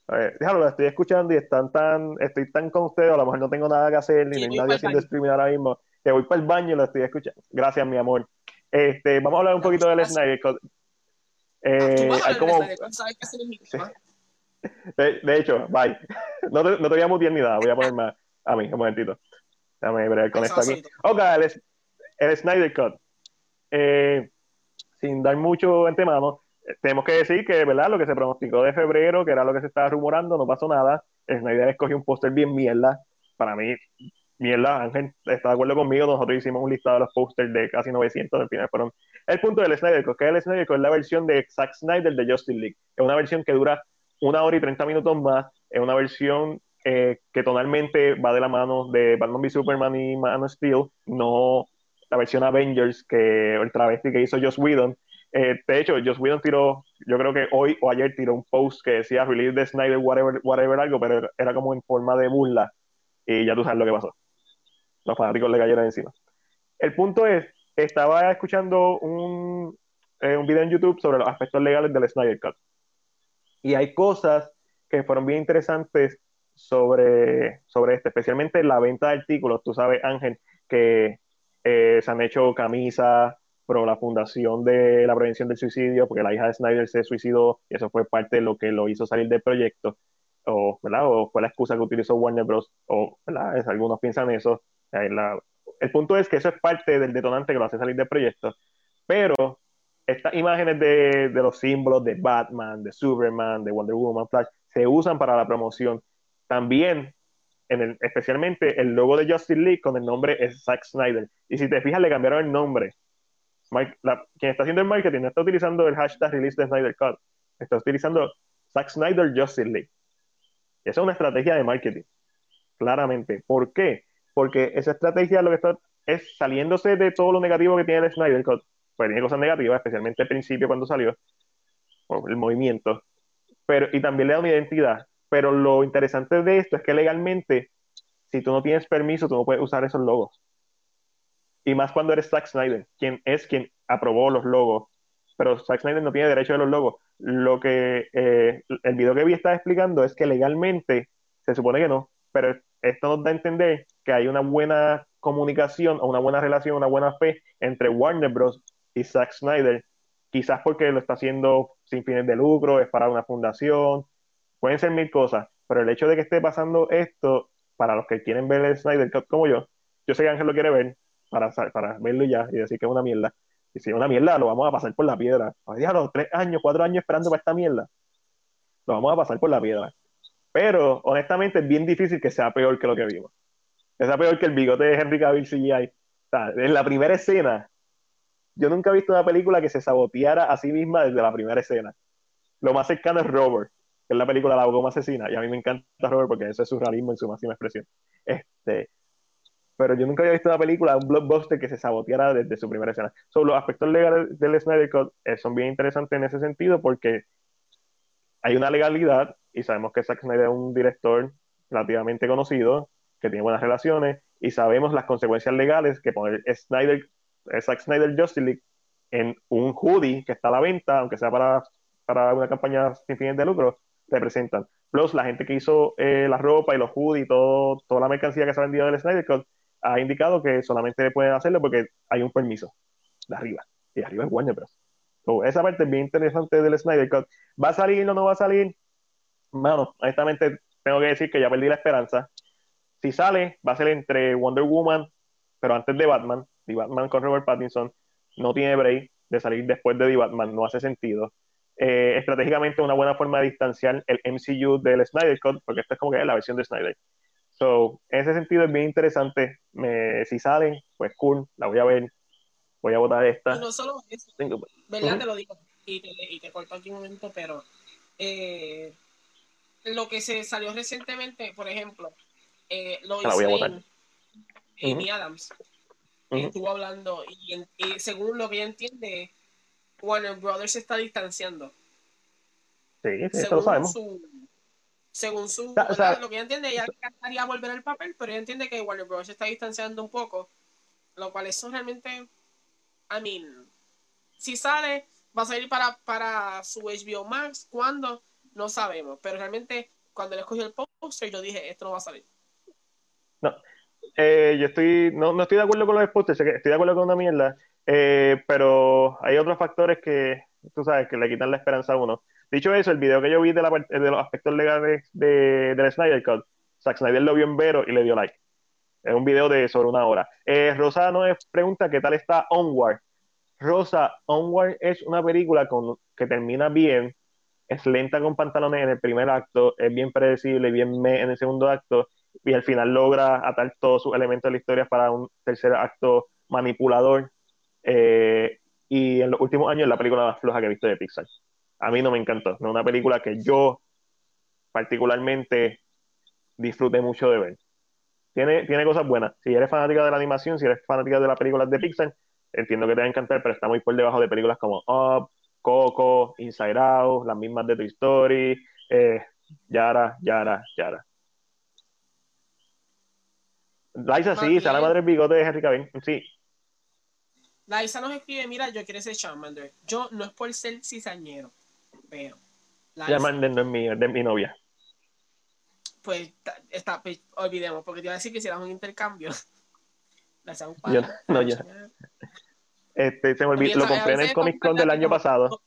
déjalo, lo estoy escuchando y están tan, estoy tan con ustedes, a lo mejor no tengo nada que hacer, ni nadie haciendo streaming ahora mismo, que voy para el baño y lo estoy escuchando. Gracias, mi amor. Este, vamos a hablar un poquito del Snyder Eh, hay como... De, hecho, bye. No te, no te voy a mutear ni nada, voy a poner más a mí, un momentito. Déjame ver con esto aquí. Ok, el, el Snyder Cut. Eh, sin dar mucho en mano, tenemos que decir que, ¿verdad? Lo que se pronosticó de febrero, que era lo que se estaba rumorando, no pasó nada. Snyder escogió un póster bien mierda. Para mí, mierda, Ángel está de acuerdo conmigo. Nosotros hicimos un listado de los pósters de casi 900, al final fueron. El punto del Snyder Cut, que el Snyder Cut es la versión de Zack Snyder de Justice League. Es una versión que dura una hora y 30 minutos más. Es una versión eh, que tonalmente va de la mano de Batman v Superman y Man of Steel, no la versión Avengers que el travesti que hizo Joss Whedon. Eh, de hecho, Joss Whedon tiró, yo creo que hoy o ayer tiró un post que decía release de Snyder, whatever, whatever algo, pero era como en forma de burla. Y ya tú sabes lo que pasó. Los fanáticos le cayeron encima. El punto es, estaba escuchando un, eh, un video en YouTube sobre los aspectos legales del Snyder Cut. Y hay cosas que fueron bien interesantes sobre, sobre este, especialmente la venta de artículos. Tú sabes, Ángel, que eh, se han hecho camisas pro la fundación de la prevención del suicidio, porque la hija de Snyder se suicidó y eso fue parte de lo que lo hizo salir del proyecto, o, ¿verdad? o fue la excusa que utilizó Warner Bros. O ¿verdad? algunos piensan eso. el punto es que eso es parte del detonante que lo hace salir del proyecto, pero estas imágenes de, los símbolos de Batman, de Superman, de Wonder Woman, Flash, se usan para la promoción. También, en el, especialmente el logo de Justice League con el nombre es Zack Snyder. Y si te fijas, le cambiaron el nombre. quien está haciendo el marketing no está utilizando el hashtag release de Snyder Cut, está utilizando Zack Snyder Justice League. Esa es una estrategia de marketing, claramente. ¿Por qué? Porque esa estrategia lo que está es saliéndose de todo lo negativo que tiene el Snyder Cut pues tiene cosas negativas, especialmente al principio cuando salió, el movimiento, pero, y también le da una identidad. Pero lo interesante de esto es que legalmente, si tú no tienes permiso, tú no puedes usar esos logos. Y más cuando eres Zack Snyder, quien es quien aprobó los logos. Pero Zack Snyder no tiene derecho a los logos. Lo que eh, el video que vi está explicando es que legalmente se supone que no, pero esto nos da a entender que hay una buena comunicación o una buena relación, una buena fe entre Warner Bros y Zack Snyder, quizás porque lo está haciendo sin fines de lucro, es para una fundación, pueden ser mil cosas, pero el hecho de que esté pasando esto, para los que quieren ver el Snyder como yo, yo sé que Ángel lo quiere ver, para, para verlo ya y decir que es una mierda. Y si es una mierda, lo vamos a pasar por la piedra. Ya los tres años, cuatro años esperando para esta mierda. Lo vamos a pasar por la piedra. Pero, honestamente, es bien difícil que sea peor que lo que vimos. Que sea peor que el bigote de Henry Cavill CGI. O sea, en la primera escena, yo nunca he visto una película que se saboteara a sí misma desde la primera escena. Lo más cercano es Robert, que es la película La Goma Asesina, y a mí me encanta Robert porque eso es surrealismo en su máxima expresión. Este, pero yo nunca había visto una película, un blockbuster que se saboteara desde su primera escena. So, los aspectos legales del Snyder Cut eh, son bien interesantes en ese sentido porque hay una legalidad y sabemos que Zack Snyder es un director relativamente conocido, que tiene buenas relaciones y sabemos las consecuencias legales que poner Snyder, Zack Snyder Justice League en un hoodie que está a la venta, aunque sea para, para una campaña sin fines de lucro, representan. Plus, la gente que hizo eh, la ropa y los hoodies y todo, toda la mercancía que se ha vendido del Snyder Cut ha indicado que solamente pueden hacerlo porque hay un permiso de arriba. Y arriba es Warner Bros. esa parte es bien interesante del Snyder Cut. ¿Va a salir o no va a salir? Bueno, honestamente tengo que decir que ya perdí la esperanza. Si sale, va a ser entre Wonder Woman, pero antes de Batman. Y Batman con Robert Pattinson no tiene break de salir después de The Batman, no hace sentido. Eh, estratégicamente una buena forma de distanciar el MCU del Snyder Cut, porque esta es como que es la versión de Snyder. So, en ese sentido es bien interesante. Me, si salen, pues cool, la voy a ver. Voy a votar esta. Y no solo eso, ¿verdad? Te lo digo y te, y te corto aquí un momento, pero eh, lo que se salió recientemente, por ejemplo, eh, lo hizo Amy Adams. Estuvo hablando y, según lo que ella entiende, Warner Brothers se está distanciando. Sí, sí eso lo sabemos. según su, lo que ella entiende, ella encantaría volver al papel, pero ella entiende que Warner Brothers se está distanciando un poco, lo cual eso realmente, I mean, si sale, va a salir para, para su HBO Max, ¿cuándo? No sabemos, pero realmente cuando le escogí el poster yo dije, esto no va a salir. No, eh, yo estoy, no, no, estoy de acuerdo con los posters, estoy de acuerdo con una mierda, eh, pero hay otros factores que, tú sabes, que le quitan la esperanza a uno. Dicho eso, el video que yo vi de, la, de los aspectos legales de, del Snyder Cut, Zack Snyder lo vio en Vero y le dio like. Es un video de sobre una hora. Eh, Rosa nos pregunta qué tal está Onward. Rosa, Onward es una película con, que termina bien, es lenta con pantalones en el primer acto, es bien predecible bien me en el segundo acto, y al final logra atar todos sus elementos de la historia para un tercer acto manipulador. Eh, y en los últimos años la película más floja que he visto de Pixar. A mí no me encantó, no es una película que yo particularmente disfruté mucho de ver. Tiene, tiene cosas buenas. Si eres fanática de la animación, si eres fanática de las películas de Pixar, entiendo que te va a encantar, pero está muy por debajo de películas como Up, Coco, Inside Out, las mismas de Toy Story, eh, Yara, Yara, Yara. Liza, sí, está la madre del bigote de Henry Cavill, sí. Liza nos escribe, mira, yo quiero ser Charmander. Yo no es por ser cizañero, pero... Charmander no es mío, es de mi novia. Pues, está, pues, olvidemos, porque te iba a decir que hicieras un intercambio. yo, no, yo. Este, se me olvidó, lo compré en el Comic Con del año pasado.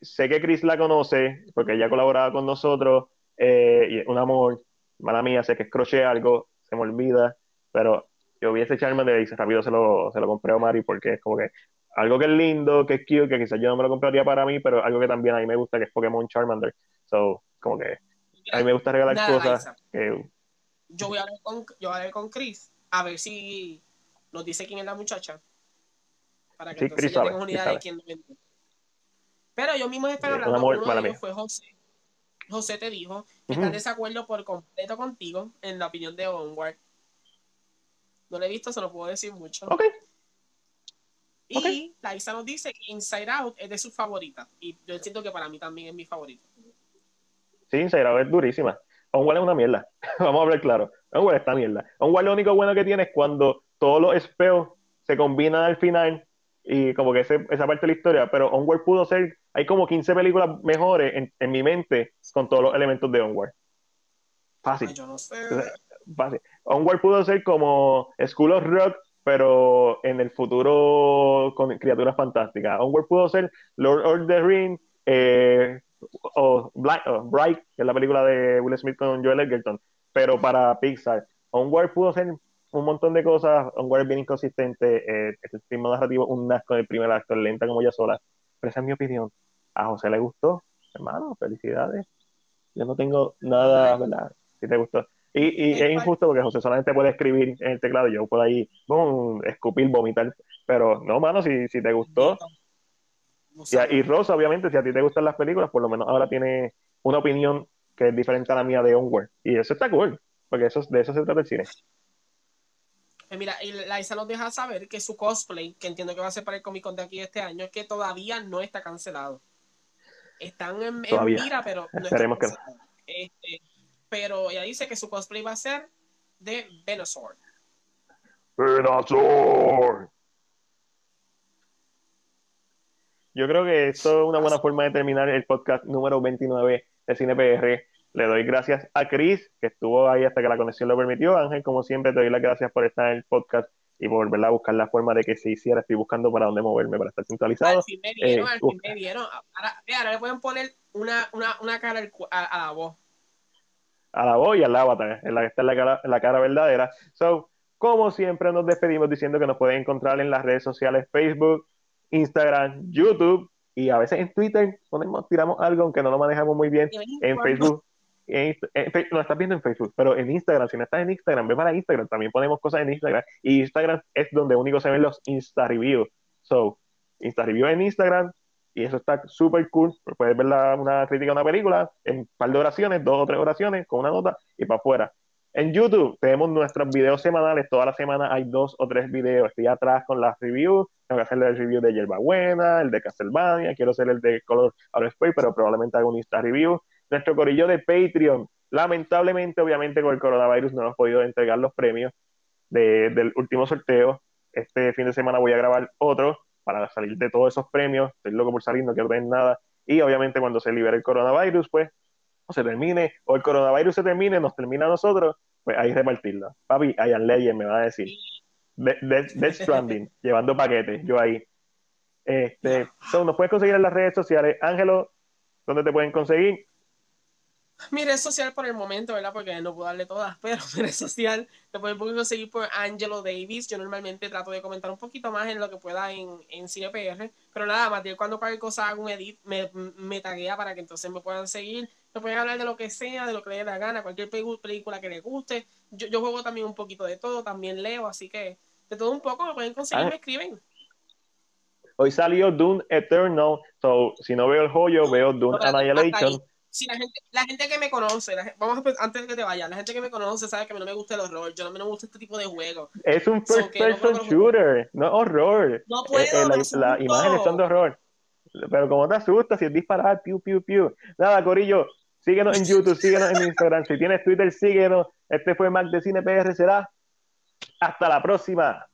sé que Chris la conoce, porque ella colaboraba con nosotros, eh, y un amor, mala mía, sé que escroché algo, se me olvida, pero yo vi ese Charmander y rápido se lo, se lo compré a Mari porque es como que algo que es lindo, que es cute, que quizás yo no me lo compraría para mí, pero algo que también a mí me gusta, que es Pokémon Charmander. So, como que a mí me gusta regalar cosas yo voy a hablar con, yo voy a con Chris a ver si nos dice quién es la muchacha. Para que entonces ya tengamos una idea de quién lo vende. Pero yo mismo estaba hablando, uno de ellos fue José. José te dijo que está en desacuerdo por completo contigo en la opinión de Onward. No lo he visto, se lo puedo decir mucho. Ok. Y la Isa nos dice que Inside Out es de sus favoritas. Y yo siento que para mí también es mi favorita. Sí, Inside Out es durísima. Onward es una mierda. Vamos a hablar claro. Onward está mierda. Onward lo único bueno que tiene es cuando todos los spells se combinan al final y como que esa parte de la historia, pero Onward pudo ser, hay como 15 películas mejores en, mi mente con todos los elementos de Onward. Fácil. yo no sé. Fácil. Onward pudo ser como School of Rock, pero en el futuro con criaturas fantásticas. Onward pudo ser Lord of the Rings, eh, o, Bright, que es la película de Will Smith con Joel Edgerton, pero para Pixar. Onward pudo hacer un montón de cosas, Onward es bien inconsistente, eh, el film narrativo un asco el primer acto, lenta como ella sola, pero esa es mi opinión. A José le gustó, hermano, felicidades. Yo no tengo nada, ¿verdad? Si te gustó. Y, es injusto porque José solamente puede escribir en el teclado y yo puedo ahí, boom, escupir, vomitar. Pero no, mano, si, si te gustó, y, Rosa, obviamente, si a ti te gustan las películas, por lo menos ahora tiene una opinión que es diferente a la mía de Onward. Y eso está cool, porque eso, de eso se trata el cine. Pues mira, y la Isa nos deja saber que su cosplay, que entiendo que va a ser para el Comic Con de aquí este año, es que todavía no está cancelado. Están en, mira, pero no Esperemos que este, pero ella dice que su cosplay va a ser de Venusaur. Venusaur. Yo creo que esto es una buena forma de terminar el podcast número 29 de CinePR. Le doy gracias a Chris, que estuvo ahí hasta que la conexión lo permitió. Ángel, como siempre, te doy las gracias por estar en el podcast y por volver a buscar la forma de que se hiciera. Estoy buscando para dónde moverme, para estar centralizado. Al fin me vieron, eh, al fin me vieron. Ahora, le pueden poner una, una, una cara a, la voz. A la voz y al avatar, en la que está la cara, la cara verdadera. So, como siempre, nos despedimos diciendo que nos pueden encontrar en las redes sociales Facebook, Instagram, YouTube y a veces en Twitter ponemos, tiramos algo, aunque no lo manejamos muy bien, en Facebook en, lo estás viendo en Facebook, pero en Instagram, si no estás en Instagram, ve para Instagram, también ponemos cosas en Instagram. Y Instagram es donde único se ven los Insta Reviews. So, Insta Review en Instagram, y eso está súper cool. Puedes ver una crítica a una película en un par de oraciones, dos o tres oraciones, con una nota y para afuera. En YouTube tenemos nuestros videos semanales, toda la semana hay dos o tres videos. Estoy atrás con las reviews, tengo que hacer el review de Yerba Buena, el de Castlevania, quiero hacer el de Color Out of Space, pero probablemente hago un Insta Review nuestro corillo de Patreon. Lamentablemente, obviamente, con el coronavirus no hemos podido entregar los premios del último sorteo. Este fin de semana voy a grabar otro para salir de todos esos premios. Estoy loco por salir, no quiero tener nada. Y obviamente, cuando se libere el coronavirus, pues, o se termine, o el coronavirus se termine, nos termina a nosotros, pues ahí repartirlo. Papi, Ian Legend me va a decir. Death Stranding, llevando paquetes, yo ahí. Este, nos puedes conseguir en las redes sociales. Ángelo, ¿dónde te pueden conseguir? Mi red social por el momento, ¿verdad? Porque no puedo darle todas, pero mi red social te pueden conseguir por Angelo Davis. Yo normalmente trato de comentar un poquito más en lo que pueda en, en CinePR, pero nada, más cuando cualquier cosa haga un edit, me, me taguea para que entonces me puedan seguir. Me pueden hablar de lo que sea, de lo que les dé la gana, cualquier película que les guste. Yo, yo juego también un poquito de todo, también leo, así que de todo un poco me pueden conseguir, me escriben. Hoy salió Dune Eternal, so si no veo el joyo, veo Dune Annihilation si la gente, la gente que me conoce, vamos a, antes de que te vayas, la gente que me conoce sabe que a mí no me gusta el horror, yo no me gusta este tipo de juegos. Es un first person shooter, no horror. No puedo. Eh, eh, la, las imágenes son de horror. Pero como te asusta si es disparar, piu, piu, piu. Nada, Corillo, síguenos en YouTube, síguenos en Instagram. Si tienes Twitter, síguenos. Este fue Mac de Cine PR, será. Hasta la próxima.